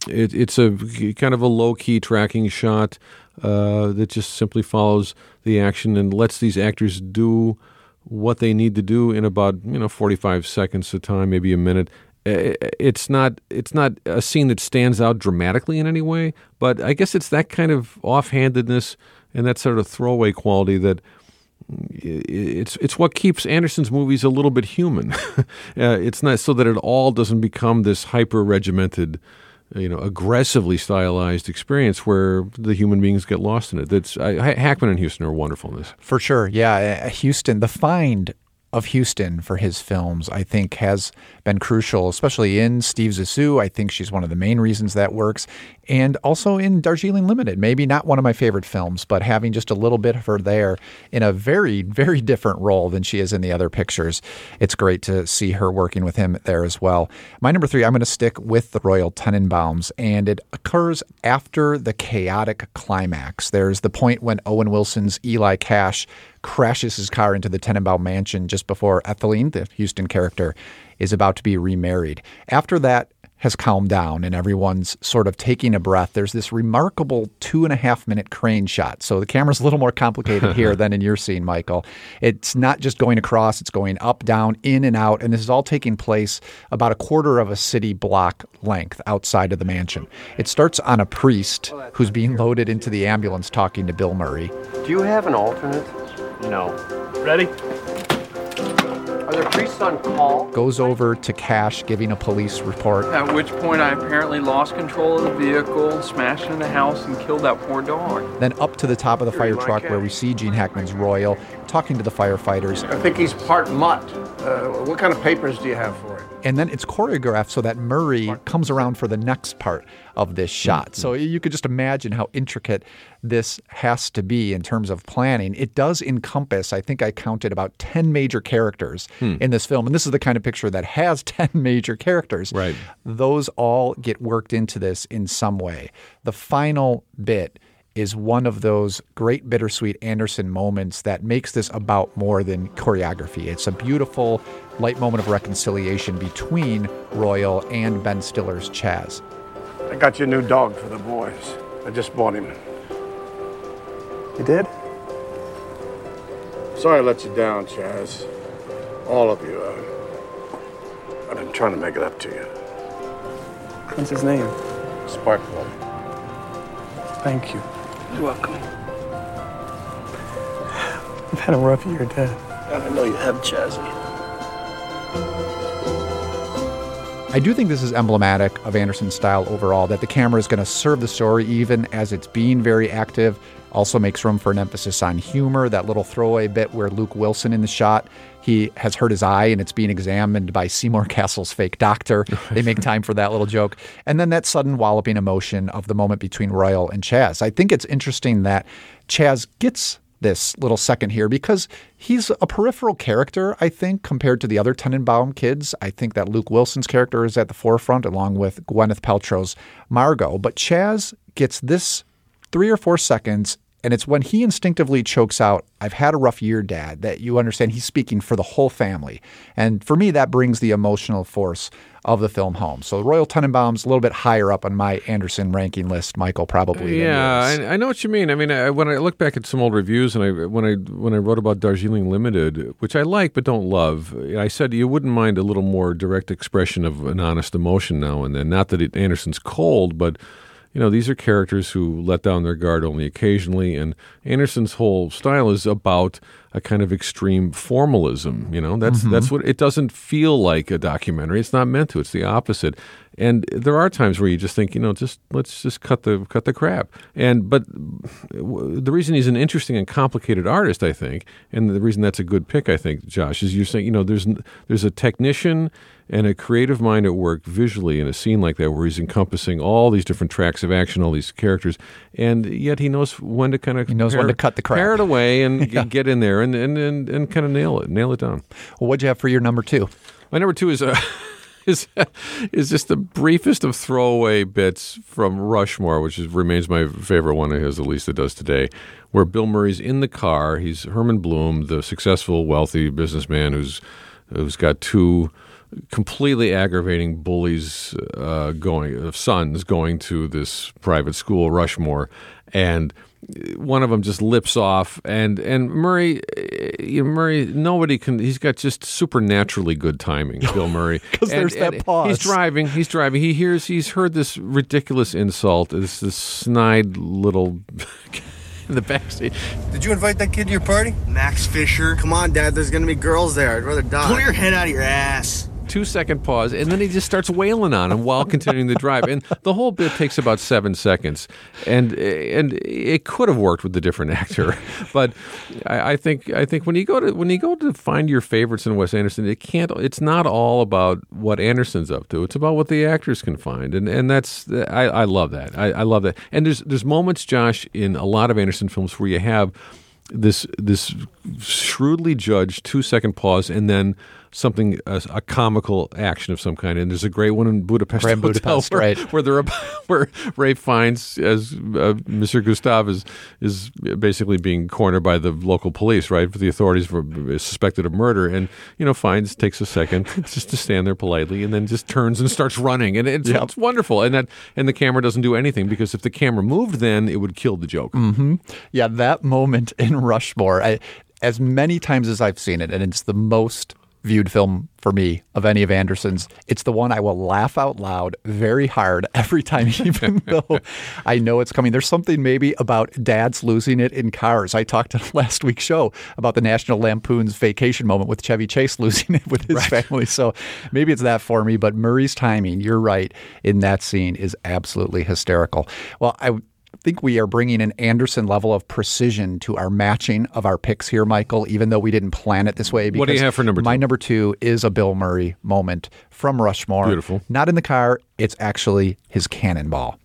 [SPEAKER 17] It, it's a kind of a low key tracking shot uh, that just simply follows the action and lets these actors do what they need to do in about you know 45 seconds of time, maybe a minute. It's not it's not a scene that stands out dramatically in any way, but I guess it's that kind of offhandedness and that sort of throwaway quality that it's it's what keeps Anderson's movies a little bit human. uh, it's not so that it all doesn't become this hyper regimented, you know, aggressively stylized experience where the human beings get lost in it. That's I, Hackman and Huston are wonderful in this.
[SPEAKER 5] For sure. Yeah. uh, Huston, the find of Huston for his films, I think, has been crucial, especially in Steve Zissou. I think she's one of the main reasons that works. And also in Darjeeling Limited. Maybe not one of my favorite films, but having just a little bit of her there in a very, very different role than she is in the other pictures. It's great to see her working with him there as well. My number three, I'm going to stick with the Royal Tenenbaums, and it occurs after the chaotic climax. There's the point when Owen Wilson's Eli Cash crashes his car into the Tenenbaum mansion just before Etheline, the Huston character, is about to be remarried. After that has calmed down and everyone's sort of taking a breath, there's this remarkable two and a half minute crane shot. So the camera's a little more complicated here than in your scene, Michael. It's not just going across, it's going up, down, in, and out. And this is all taking place about a quarter of a city block length outside of the mansion. It starts on a priest who's being loaded into the ambulance talking to Bill Murray.
[SPEAKER 12] Do you have an alternate?
[SPEAKER 22] No. Ready? Are there priests on call?
[SPEAKER 5] Goes over to Cash giving a police report.
[SPEAKER 22] At which point I apparently lost control of the vehicle, smashed into the house, and killed that poor dog.
[SPEAKER 5] Then up to the top of the fire truck where we see Gene Hackman's Royal talking to the firefighters.
[SPEAKER 16] I think he's part mutt. Uh, what kind of papers do you have for it?
[SPEAKER 5] And then it's choreographed so that Murray comes around for the next part of this shot. So you could just imagine how intricate this has to be in terms of planning. It does encompass, I think I counted about 10 major characters
[SPEAKER 17] Hmm.
[SPEAKER 5] in this film. And this is the kind of picture that has 10 major characters.
[SPEAKER 17] Right.
[SPEAKER 5] Those all get worked into this in some way. The final bit is one of those great bittersweet Anderson moments that makes this about more than choreography. It's a beautiful light moment of reconciliation between Royal and Ben Stiller's Chaz.
[SPEAKER 16] I got you a new dog for the boys. I just bought him. You did? Sorry I let you down, Chaz. All of you. Uh, I've been trying to make it up to you.
[SPEAKER 22] What's his name?
[SPEAKER 16] Sparkle.
[SPEAKER 22] Thank you. You're welcome. I've had a rough year, Dad.
[SPEAKER 16] I know you have, Chazzy.
[SPEAKER 5] I do think this is emblematic of Anderson's style overall, that the camera is going to serve the story even as it's being very active. Also makes room for an emphasis on humor. That little throwaway bit where Luke Wilson in the shot, he has hurt his eye and it's being examined by Seymour Cassel's fake doctor. They make time for that little joke. And then that sudden walloping emotion of the moment between Royal and Chaz. I think it's interesting that Chaz gets this little second here because he's a peripheral character, I think, compared to the other Tenenbaum kids. I think that Luke Wilson's character is at the forefront along with Gwyneth Paltrow's Margot. But Chaz gets this three or four seconds, and it's when he instinctively chokes out, I've had a rough year, Dad, that you understand he's speaking for the whole family. And for me, that brings the emotional force of the film home. So Royal Tenenbaum's a little bit higher up on my Anderson ranking list, Michael, probably.
[SPEAKER 17] Yeah. I, I know what you mean. I mean, I, when I look back at some old reviews, and I when I when I wrote about Darjeeling Limited, which I like but don't love, I said you wouldn't mind a little more direct expression of an honest emotion now and then. Not that it, Anderson's cold, but you know these are characters who let down their guard only occasionally, and Anderson's whole style is about a kind of extreme formalism. You know, that's
[SPEAKER 5] Mhm.
[SPEAKER 17] that's what it doesn't feel like a documentary. It's not meant to. It's the opposite. And there are times where you just think, you know, just let's just cut the cut the crap. And but the reason he's an interesting and complicated artist, I think, and the reason that's a good pick, I think, Josh, is you're saying, you know, there's there's a technician and a creative mind at work visually in a scene like that where he's encompassing all these different tracks of action, all these characters, and yet he knows when to kind of he
[SPEAKER 5] knows when to cut the crap.
[SPEAKER 17] pare it away, and g- get in there and and, and, and kind of nail it, nail it down.
[SPEAKER 5] Well, what'd you have for your number two?
[SPEAKER 17] My number two is uh, a. Is, is just the briefest of throwaway bits from Rushmore, which is, remains my favorite one of his, at least it does today, where Bill Murray's in the car. He's Herman Blume, the successful, wealthy businessman who's who's got two completely aggravating bullies uh, going, sons going to this private school, Rushmore, and one of them just lips off, and and Murray, eh, you know, Murray, nobody can. He's got just supernaturally good timing, Bill Murray.
[SPEAKER 5] 'Cause
[SPEAKER 17] And-
[SPEAKER 5] there's that pause.
[SPEAKER 17] He's driving. He's driving. He hears. He's heard this ridiculous insult. This this snide little in the backseat.
[SPEAKER 23] Did you invite that kid to your party? Max Fisher. Come on, Dad. There's gonna be girls there. I'd rather die. Pull your head out of your ass.
[SPEAKER 17] Two second pause, and then he just starts wailing on him while continuing the drive. And the whole bit takes about seven seconds, and and it could have worked with a different actor, but I, I think I think when you go to when you go to find your favorites in Wes Anderson, it can't. It's not all about what Anderson's up to. It's about what the actors can find, and and that's I, I love that. I, I love that. And there's there's moments, Josh, in a lot of Anderson films where you have this this shrewdly judged two second pause and then something a, a comical action of some kind and there's a great one in Budapest
[SPEAKER 5] Grand
[SPEAKER 17] Hotel
[SPEAKER 5] Budapest,
[SPEAKER 17] where,
[SPEAKER 5] right.
[SPEAKER 17] where they're where Ralph Fiennes as uh, Mr. Gustave is is basically being cornered by the local police right for the authorities for suspected of murder and you know Fiennes takes a second just to stand there politely and then just turns and starts running and it's,
[SPEAKER 5] Yep.
[SPEAKER 17] it's wonderful and that and the camera doesn't do anything because if the camera moved then it would kill the joke
[SPEAKER 5] hmm Yeah, that moment in Rushmore, I, as many times as I've seen it, and it's the most viewed film for me of any of Anderson's. It's the one I will laugh out loud very hard every time, even though I know it's coming. There's something maybe about dads losing it in cars. I talked on last week's show about the National Lampoon's vacation moment with Chevy Chase losing it with his family. So maybe it's that for me. But Murray's timing, you're right, in that scene is absolutely hysterical. Well, I think we are bringing an Anderson level of precision to our matching of our picks here, Michael, even though we didn't plan it this way.
[SPEAKER 17] What do you have for number
[SPEAKER 5] My number two is a Bill Murray moment from Rushmore.
[SPEAKER 17] Beautiful.
[SPEAKER 5] Not in the car, it's actually his cannonball.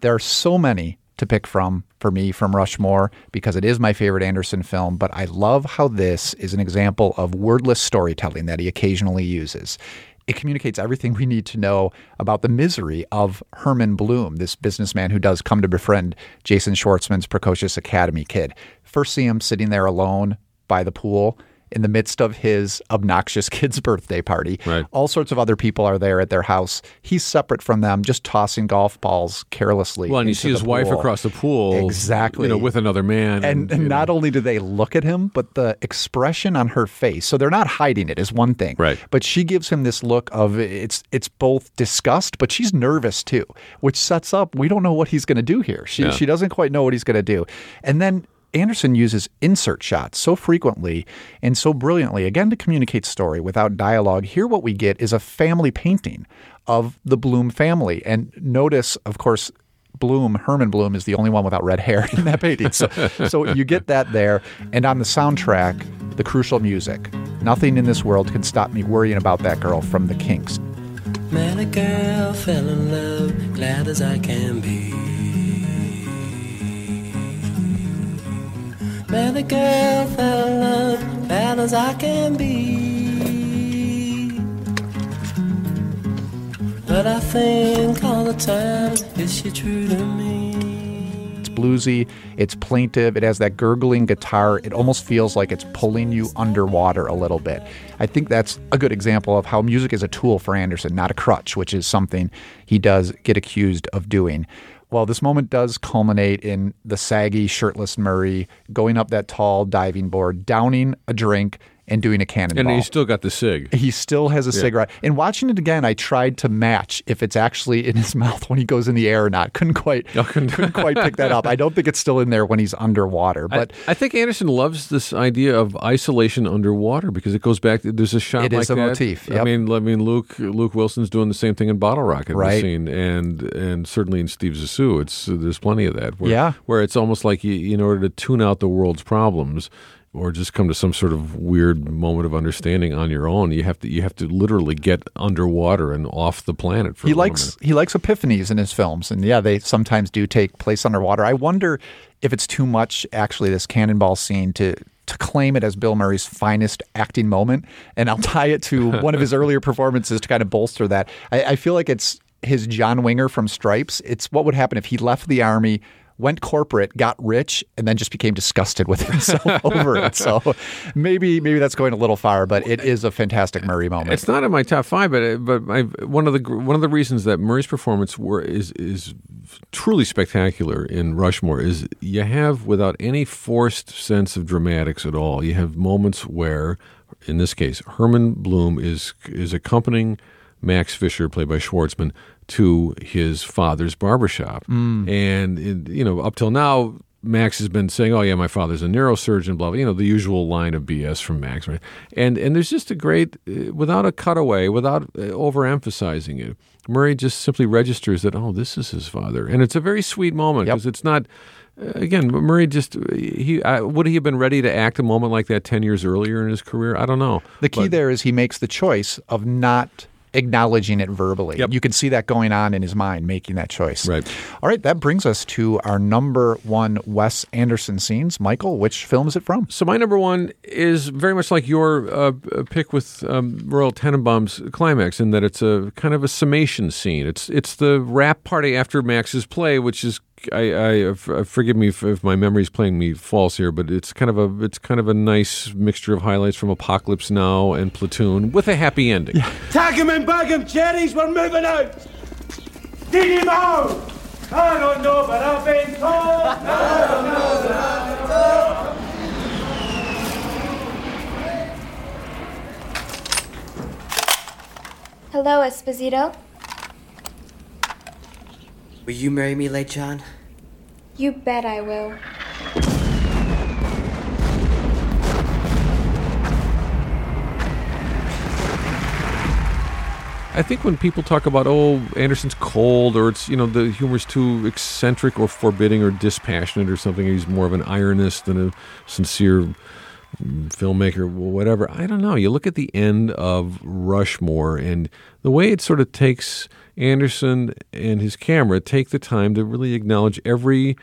[SPEAKER 5] There are so many to pick from for me from Rushmore because it is my favorite Anderson film, but I love how this is an example of wordless storytelling that he occasionally uses. It communicates everything we need to know about the misery of Herman Blume, this businessman who does come to befriend Jason Schwartzman's precocious academy kid. First see him sitting there alone by the pool in the midst of his obnoxious kid's birthday party.
[SPEAKER 17] Right.
[SPEAKER 5] All sorts of other people are there at their house. He's separate from them, just tossing golf balls carelessly.
[SPEAKER 17] Well, and you see his
[SPEAKER 5] the
[SPEAKER 17] wife across the pool,
[SPEAKER 5] Exactly.
[SPEAKER 17] You know, with another man,
[SPEAKER 5] And, and not only do they look at him, but the expression on her face. So they're not hiding it is one thing.
[SPEAKER 17] Right.
[SPEAKER 5] But she gives him this look of it's it's both disgust, but she's nervous too, which sets up we don't know what he's going to do here. She
[SPEAKER 17] Yeah.
[SPEAKER 5] she doesn't quite know what he's going to do. And then Anderson uses insert shots so frequently and so brilliantly, again, to communicate story without dialogue. Here, what we get is a family painting of the Blume family. And notice, of course, Blume, Herman Blume, is the only one without red hair in that painting. So, so you get that there. And on the soundtrack, the crucial music. Nothing in this world can stop me worrying about that girl from the Kinks.
[SPEAKER 10] A girl, fell in love, glad as I can be. A girl, fell in love, bad as I can be. But I think all the time, is she true to me?
[SPEAKER 5] It's bluesy, it's plaintive, it has that gurgling guitar. It almost feels like it's pulling you underwater a little bit. I think that's a good example of how music is a tool for Anderson, not a crutch, which is something he does get accused of doing. Well, this moment does culminate in the saggy, shirtless Murray going up that tall diving board, downing a drink, and doing a cannonball.
[SPEAKER 17] and he's still got the cig.
[SPEAKER 5] He still has a
[SPEAKER 17] Yeah.
[SPEAKER 5] cigarette. And watching it again, I tried to match if it's actually in his mouth when he goes in the air or not. Couldn't quite couldn't quite pick that up. I don't think it's still in there when he's underwater. But
[SPEAKER 17] I, I think Anderson loves this idea of isolation underwater because it goes back. There's a shot
[SPEAKER 5] It
[SPEAKER 17] like
[SPEAKER 5] is a
[SPEAKER 17] that.
[SPEAKER 5] motif,
[SPEAKER 17] I mean, I mean, Luke Luke Wilson's doing the same thing in Bottle Rocket
[SPEAKER 5] Right.
[SPEAKER 17] scene, and and certainly in Steve Zissou, it's there's plenty of that. Where,
[SPEAKER 5] Yeah.
[SPEAKER 17] where it's almost like you, in order to tune out the world's problems. Or just come to some sort of weird moment of understanding on your own. You have to you have to literally get underwater and off the planet for
[SPEAKER 5] he likes he likes epiphanies in his films, and yeah, they sometimes do take place underwater. I wonder if it's too much actually this cannonball scene to to claim it as Bill Murray's finest acting moment, and I'll tie it to one of his earlier performances to kind of bolster that. I, I feel like it's his John Winger from Stripes. It's what would happen if he left the army. Went corporate, got rich, and then just became disgusted with himself over it. So maybe maybe that's going a little far, but it is a fantastic Murray moment.
[SPEAKER 17] It's not in my top five, but but one of the one of the reasons that Murray's performance were, is is truly spectacular in Rushmore is you have without any forced sense of dramatics at all. You have moments where, in this case, Herman Blume is is accompanying Max Fisher, played by Schwartzman, to his father's barbershop,
[SPEAKER 5] Mm.
[SPEAKER 17] and you know up till now. Max has been saying, "Oh yeah, my father's a neurosurgeon." Blah blah. You know the usual line of BS from Max, right? And and there's just a great, uh, without a cutaway, without uh, overemphasizing it. Murray just simply registers that, oh, this is his father, and it's a very sweet moment because it's not. uh, Again, Murray just he uh, would he have been ready to act a moment like that ten years earlier in his career? I don't know.
[SPEAKER 5] The key
[SPEAKER 17] But-
[SPEAKER 5] there is he makes the choice of not acknowledging it verbally. You can see that going on in his mind, making that choice.
[SPEAKER 17] Right.
[SPEAKER 5] All right, that brings us to our number one Wes Anderson scenes. Michael, which film is it from?
[SPEAKER 17] So my number one is very much like your uh, pick with um, Royal Tenenbaum's climax, in that it's a kind of a summation scene. It's it's the wrap party after Max's play, which is I, I uh, forgive me if, if my memory's playing me false here, but it's kind of a it's kind of a nice mixture of highlights from Apocalypse Now and Platoon with a happy ending.
[SPEAKER 24] Tag him and bag him, cherries, we're moving out! Dig him out! I don't know, but I've been told! I don't know, but I've been told!
[SPEAKER 19] Hello, Esposito.
[SPEAKER 25] Will you marry me, Late John?
[SPEAKER 19] You bet I will.
[SPEAKER 17] I think when people talk about oh Anderson's cold or it's you know the humor's too eccentric or forbidding or dispassionate or something he's more of an ironist than a sincere filmmaker whatever I don't know you look at the end of Rushmore and the way it sort of takes Anderson and his camera take the time to really acknowledge every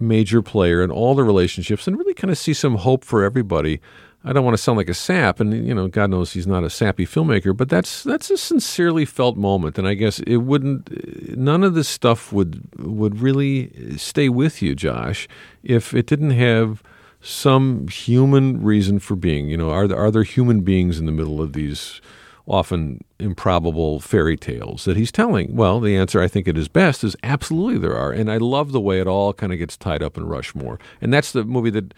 [SPEAKER 17] major player and all the relationships and really kind of see some hope for everybody I don't want to sound like a sap, and you know, God knows he's not a sappy filmmaker, but that's that's a sincerely felt moment, and I guess it wouldn't. None of this stuff would would really stay with you, Josh, if it didn't have some human reason for being. You know, are there, are there human beings in the middle of these? often improbable fairy tales that he's telling? Well, the answer I think it is best is absolutely there are. And I love the way it all kind of gets tied up in Rushmore. And that's the movie that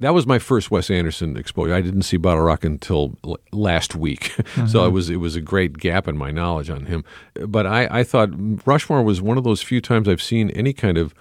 [SPEAKER 17] that was my first Wes Anderson exposure. I didn't see Bottle Rock until l- last week, mm-hmm. so it was it was a great gap in my knowledge on him. But I, I thought Rushmore was one of those few times I've seen any kind of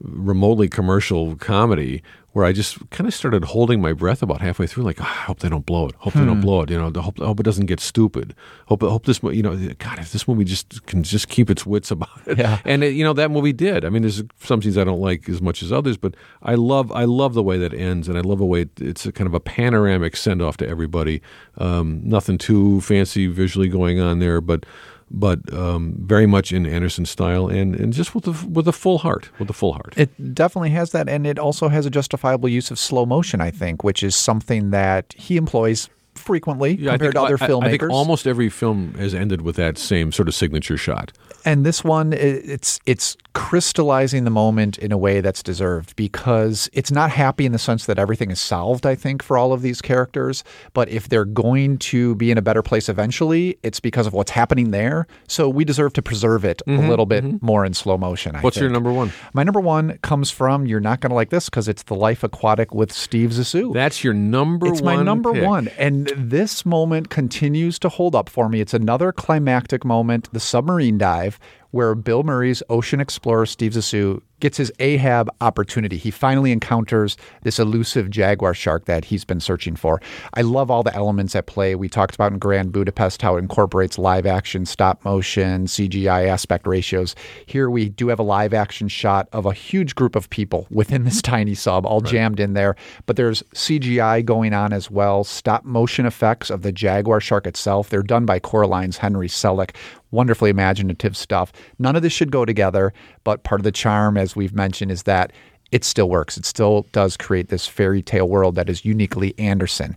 [SPEAKER 17] remotely commercial comedy where I just kind of started holding my breath about halfway through, like, oh, I hope they don't blow it. Hope hmm. they don't hmm. blow it. You know, hope, hope it doesn't get stupid. Hope, hope this, you know, God, if this movie just can just keep its wits about it.
[SPEAKER 5] Yeah.
[SPEAKER 17] And it, you know, that movie did. I mean, there's some scenes I don't like as much as others, but I love, I love the way that ends, and I love the way it, it's a kind of a panoramic send off to everybody. Um, nothing too fancy visually going on there, but but um, very much in Anderson style and, and just with a, with a full heart, with a full heart.
[SPEAKER 5] It definitely has that, and it also has a justifiable use of slow motion, I think, which is something that he employs frequently yeah, compared
[SPEAKER 17] think,
[SPEAKER 5] to other
[SPEAKER 17] I,
[SPEAKER 5] filmmakers.
[SPEAKER 17] I think almost every film has ended with that same sort of signature shot.
[SPEAKER 5] And this one, it's it's crystallizing the moment in a way that's deserved because it's not happy in the sense that everything is solved. I think for all of these characters, but if they're going to be in a better place eventually, it's because of what's happening there. So we deserve to preserve it mm-hmm, a little bit mm-hmm. more in slow motion. I
[SPEAKER 17] What's
[SPEAKER 5] think.
[SPEAKER 17] your number one?
[SPEAKER 5] My number one comes from you're not going to like this because it's the Life Aquatic with Steve Zissou.
[SPEAKER 17] That's your number. One.
[SPEAKER 5] It's my number
[SPEAKER 17] pick.
[SPEAKER 5] one, and this moment continues to hold up for me. It's another climactic moment, the submarine dive, where Bill Murray's ocean explorer Steve Zissou gets his Ahab opportunity. He finally encounters this elusive jaguar shark that he's been searching for. I love all the elements at play. We talked about in Grand Budapest how it incorporates live action, stop motion, CGI aspect ratios. Here we do have a live action shot of a huge group of people within this tiny sub, all right. jammed in there. But there's CGI going on as well, stop motion effects of the jaguar shark itself. They're done by Coraline's Henry Selick wonderfully imaginative stuff. None of this should go together, but part of the charm, as we've mentioned, is that it still works. It still does create this fairy tale world that is uniquely Anderson.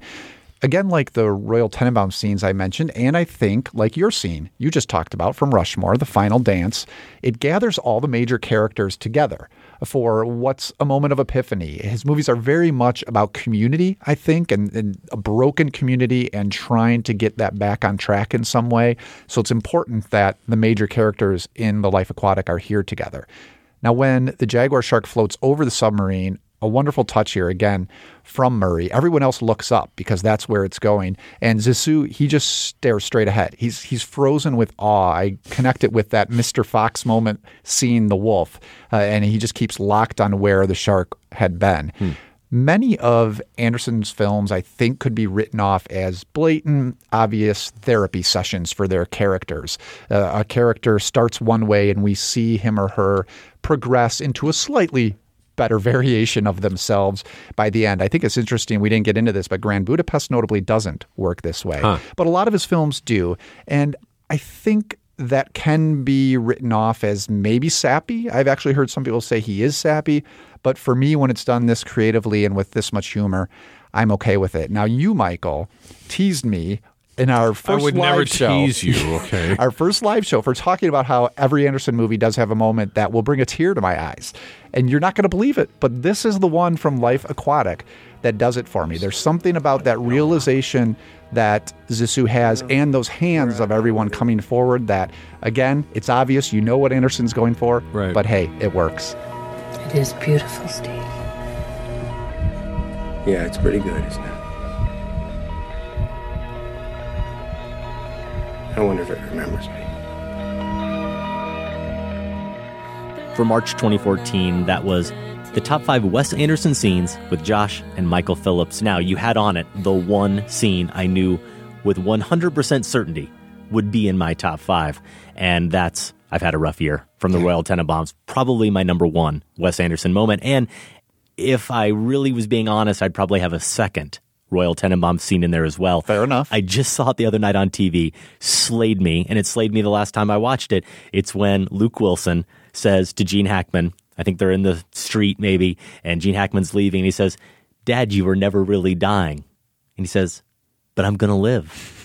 [SPEAKER 5] Again, like the Royal Tenenbaum scenes I mentioned, and I think like your scene you just talked about from Rushmore, the final dance, it gathers all the major characters together for what's a moment of epiphany. His movies are very much about community, I think, and, and, a broken community and trying to get that back on track in some way. So it's important that the major characters in The Life Aquatic are here together. Now, when the jaguar shark floats over the submarine, a wonderful touch here again from Murray. Everyone else looks up because that's where it's going. And Zissou, he just stares straight ahead. He's he's frozen with awe. I connect it with that Mr. Fox moment seeing the wolf, uh, and he just keeps locked on where the shark had been. Hmm. Many of Anderson's films, I think, could be written off as blatant, obvious therapy sessions for their characters. Uh, a character starts one way, and we see him or her progress into a slightly better variation of themselves by the end. I think it's interesting. We didn't get into this, but Grand Budapest notably doesn't work this way. Huh. But a lot of his films do. And I think that can be written off as maybe sappy. I've actually heard some people say he is sappy. But for me, when it's done this creatively and with this much humor, I'm okay with it. Now, you, Michael, teased me in our first
[SPEAKER 17] I would
[SPEAKER 5] live
[SPEAKER 17] never
[SPEAKER 5] show,
[SPEAKER 17] tease you, okay?
[SPEAKER 5] our first live show for talking about how every Anderson movie does have a moment that will bring a tear to my eyes. And you're not going to believe it, but this is the one from Life Aquatic that does it for me. There's something about that realization that Zissou has and those hands of everyone coming forward that, again, it's obvious. You know what Anderson's going for,
[SPEAKER 17] right.
[SPEAKER 5] but hey, it works.
[SPEAKER 21] It is beautiful, Steve.
[SPEAKER 25] Yeah, it's pretty good, isn't it?
[SPEAKER 16] I wonder if it remembers me.
[SPEAKER 6] For March 2014, that was the top five Wes Anderson scenes with Josh and Michael Phillips. Now, you had on it the one scene I knew with 100% certainty would be in my top five, and that's I've had a rough year from the Royal Tenenbaums. Probably my number one Wes Anderson moment. And if I really was being honest, I'd probably have a second Royal Tenenbaum scene in there as well.
[SPEAKER 5] Fair enough.
[SPEAKER 6] I just saw it the other night on TV, slayed me, and it slayed me the last time I watched it. It's when Luke Wilson says to Gene Hackman, I think they're in the street maybe, and Gene Hackman's leaving, and he says, Dad, you were never really dying. And he says, But I'm going to live.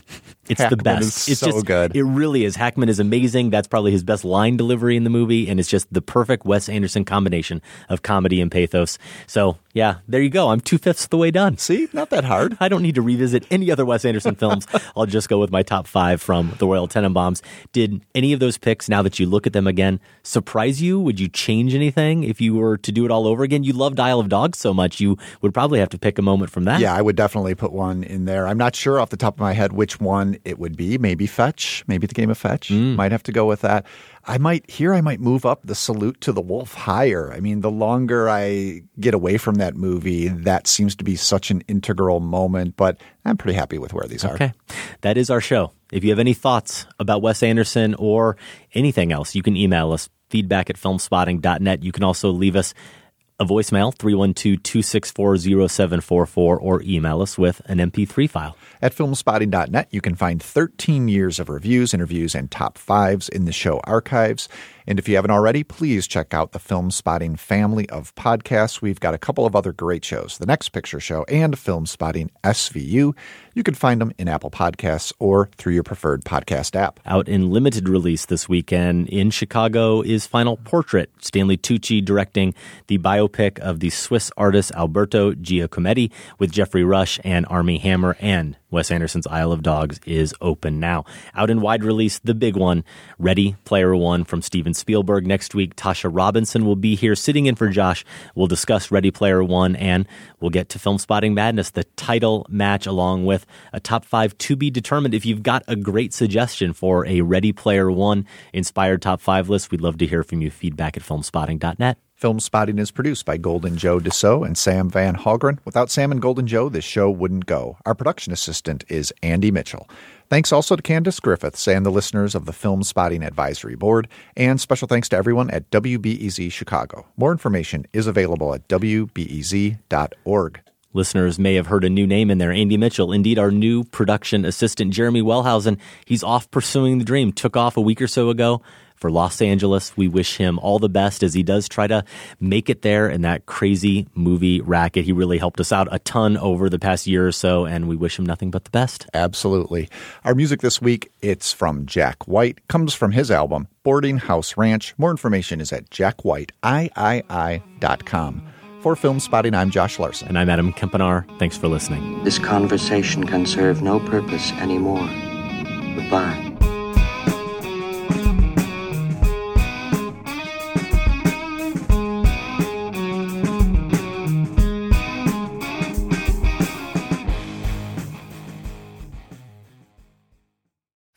[SPEAKER 6] It's
[SPEAKER 5] Hackman
[SPEAKER 6] the best. it's
[SPEAKER 5] so
[SPEAKER 6] just
[SPEAKER 5] good.
[SPEAKER 6] It really is. Hackman is amazing. That's probably his best line delivery in the movie, and it's just the perfect Wes Anderson combination of comedy and pathos. So yeah, there you go. I'm two fifths the way done.
[SPEAKER 5] See, not that hard.
[SPEAKER 6] I don't need to revisit any other Wes Anderson films. I'll just go with my top five from the Royal Tenenbaums. Did any of those picks, now that you look at them again, surprise you? Would you change anything if you were to do it all over again? You loved Isle of Dogs so much, you would probably have to pick a moment from that.
[SPEAKER 5] Yeah, I would definitely put one in there. I'm not sure off the top of my head which one it would be. Maybe Fetch, maybe the game of Fetch.
[SPEAKER 6] Mm.
[SPEAKER 5] Might have to go with that. I might here I might move up the salute to the wolf higher. I mean, the longer I get away from that movie, that seems to be such an integral moment, but I'm pretty happy with where these are.
[SPEAKER 6] Okay. That is our show. If you have any thoughts about Wes Anderson or anything else, you can email us feedback at filmspotting.net. You can also leave us a voicemail 312-264-0744 or email us with an MP3 file.
[SPEAKER 5] At filmspotting.net, you can find 13 years of reviews, interviews, and top fives in the show archives. And if you haven't already, please check out the Filmspotting family of podcasts. We've got a couple of other great shows The Next Picture Show and Filmspotting SVU. You can find them in Apple Podcasts or through your preferred podcast app.
[SPEAKER 6] Out in limited release this weekend in Chicago is Final Portrait. Stanley Tucci directing the biopic of the Swiss artist Alberto Giacometti with Geoffrey Rush and Armie Hammer and Wes Anderson's Isle of Dogs is open now. Out in wide release, the big one, Ready Player One from Steven Spielberg. Next week, Tasha Robinson will be here sitting in for Josh. We'll discuss Ready Player One and we'll get to Filmspotting Madness, the title match, along with a top five to be determined. If you've got a great suggestion for a Ready Player One inspired top five list, we'd love to hear from you. Feedback at filmspotting.net.
[SPEAKER 5] Filmspotting is produced by Golden Joe Deso and Sam Van Hallgren. Without Sam and Golden Joe, this show wouldn't go. Our production assistant is Andy Mitchell. Thanks also to Candace Griffiths and the listeners of the Filmspotting Advisory Board, and special thanks to everyone at WBEZ Chicago. More information is available at WBEZ.org.
[SPEAKER 6] Listeners may have heard a new name in there, Andy Mitchell. Indeed, our new production assistant, Jeremy Wellhausen. He's off pursuing the dream. Took off a week or so ago for Los Angeles. We wish him all the best as he does try to make it there in that crazy movie racket. He really helped us out a ton over the past year or so, and we wish him nothing but the best.
[SPEAKER 5] Absolutely. Our music this week, it's from Jack White, comes from his album, Boarding House Reach. More information is at jackwhiteiii.com. For Filmspotting, I'm Josh Larsen.
[SPEAKER 6] And I'm Adam Kempenaar. Thanks for listening.
[SPEAKER 25] This conversation can serve no purpose anymore. Goodbye.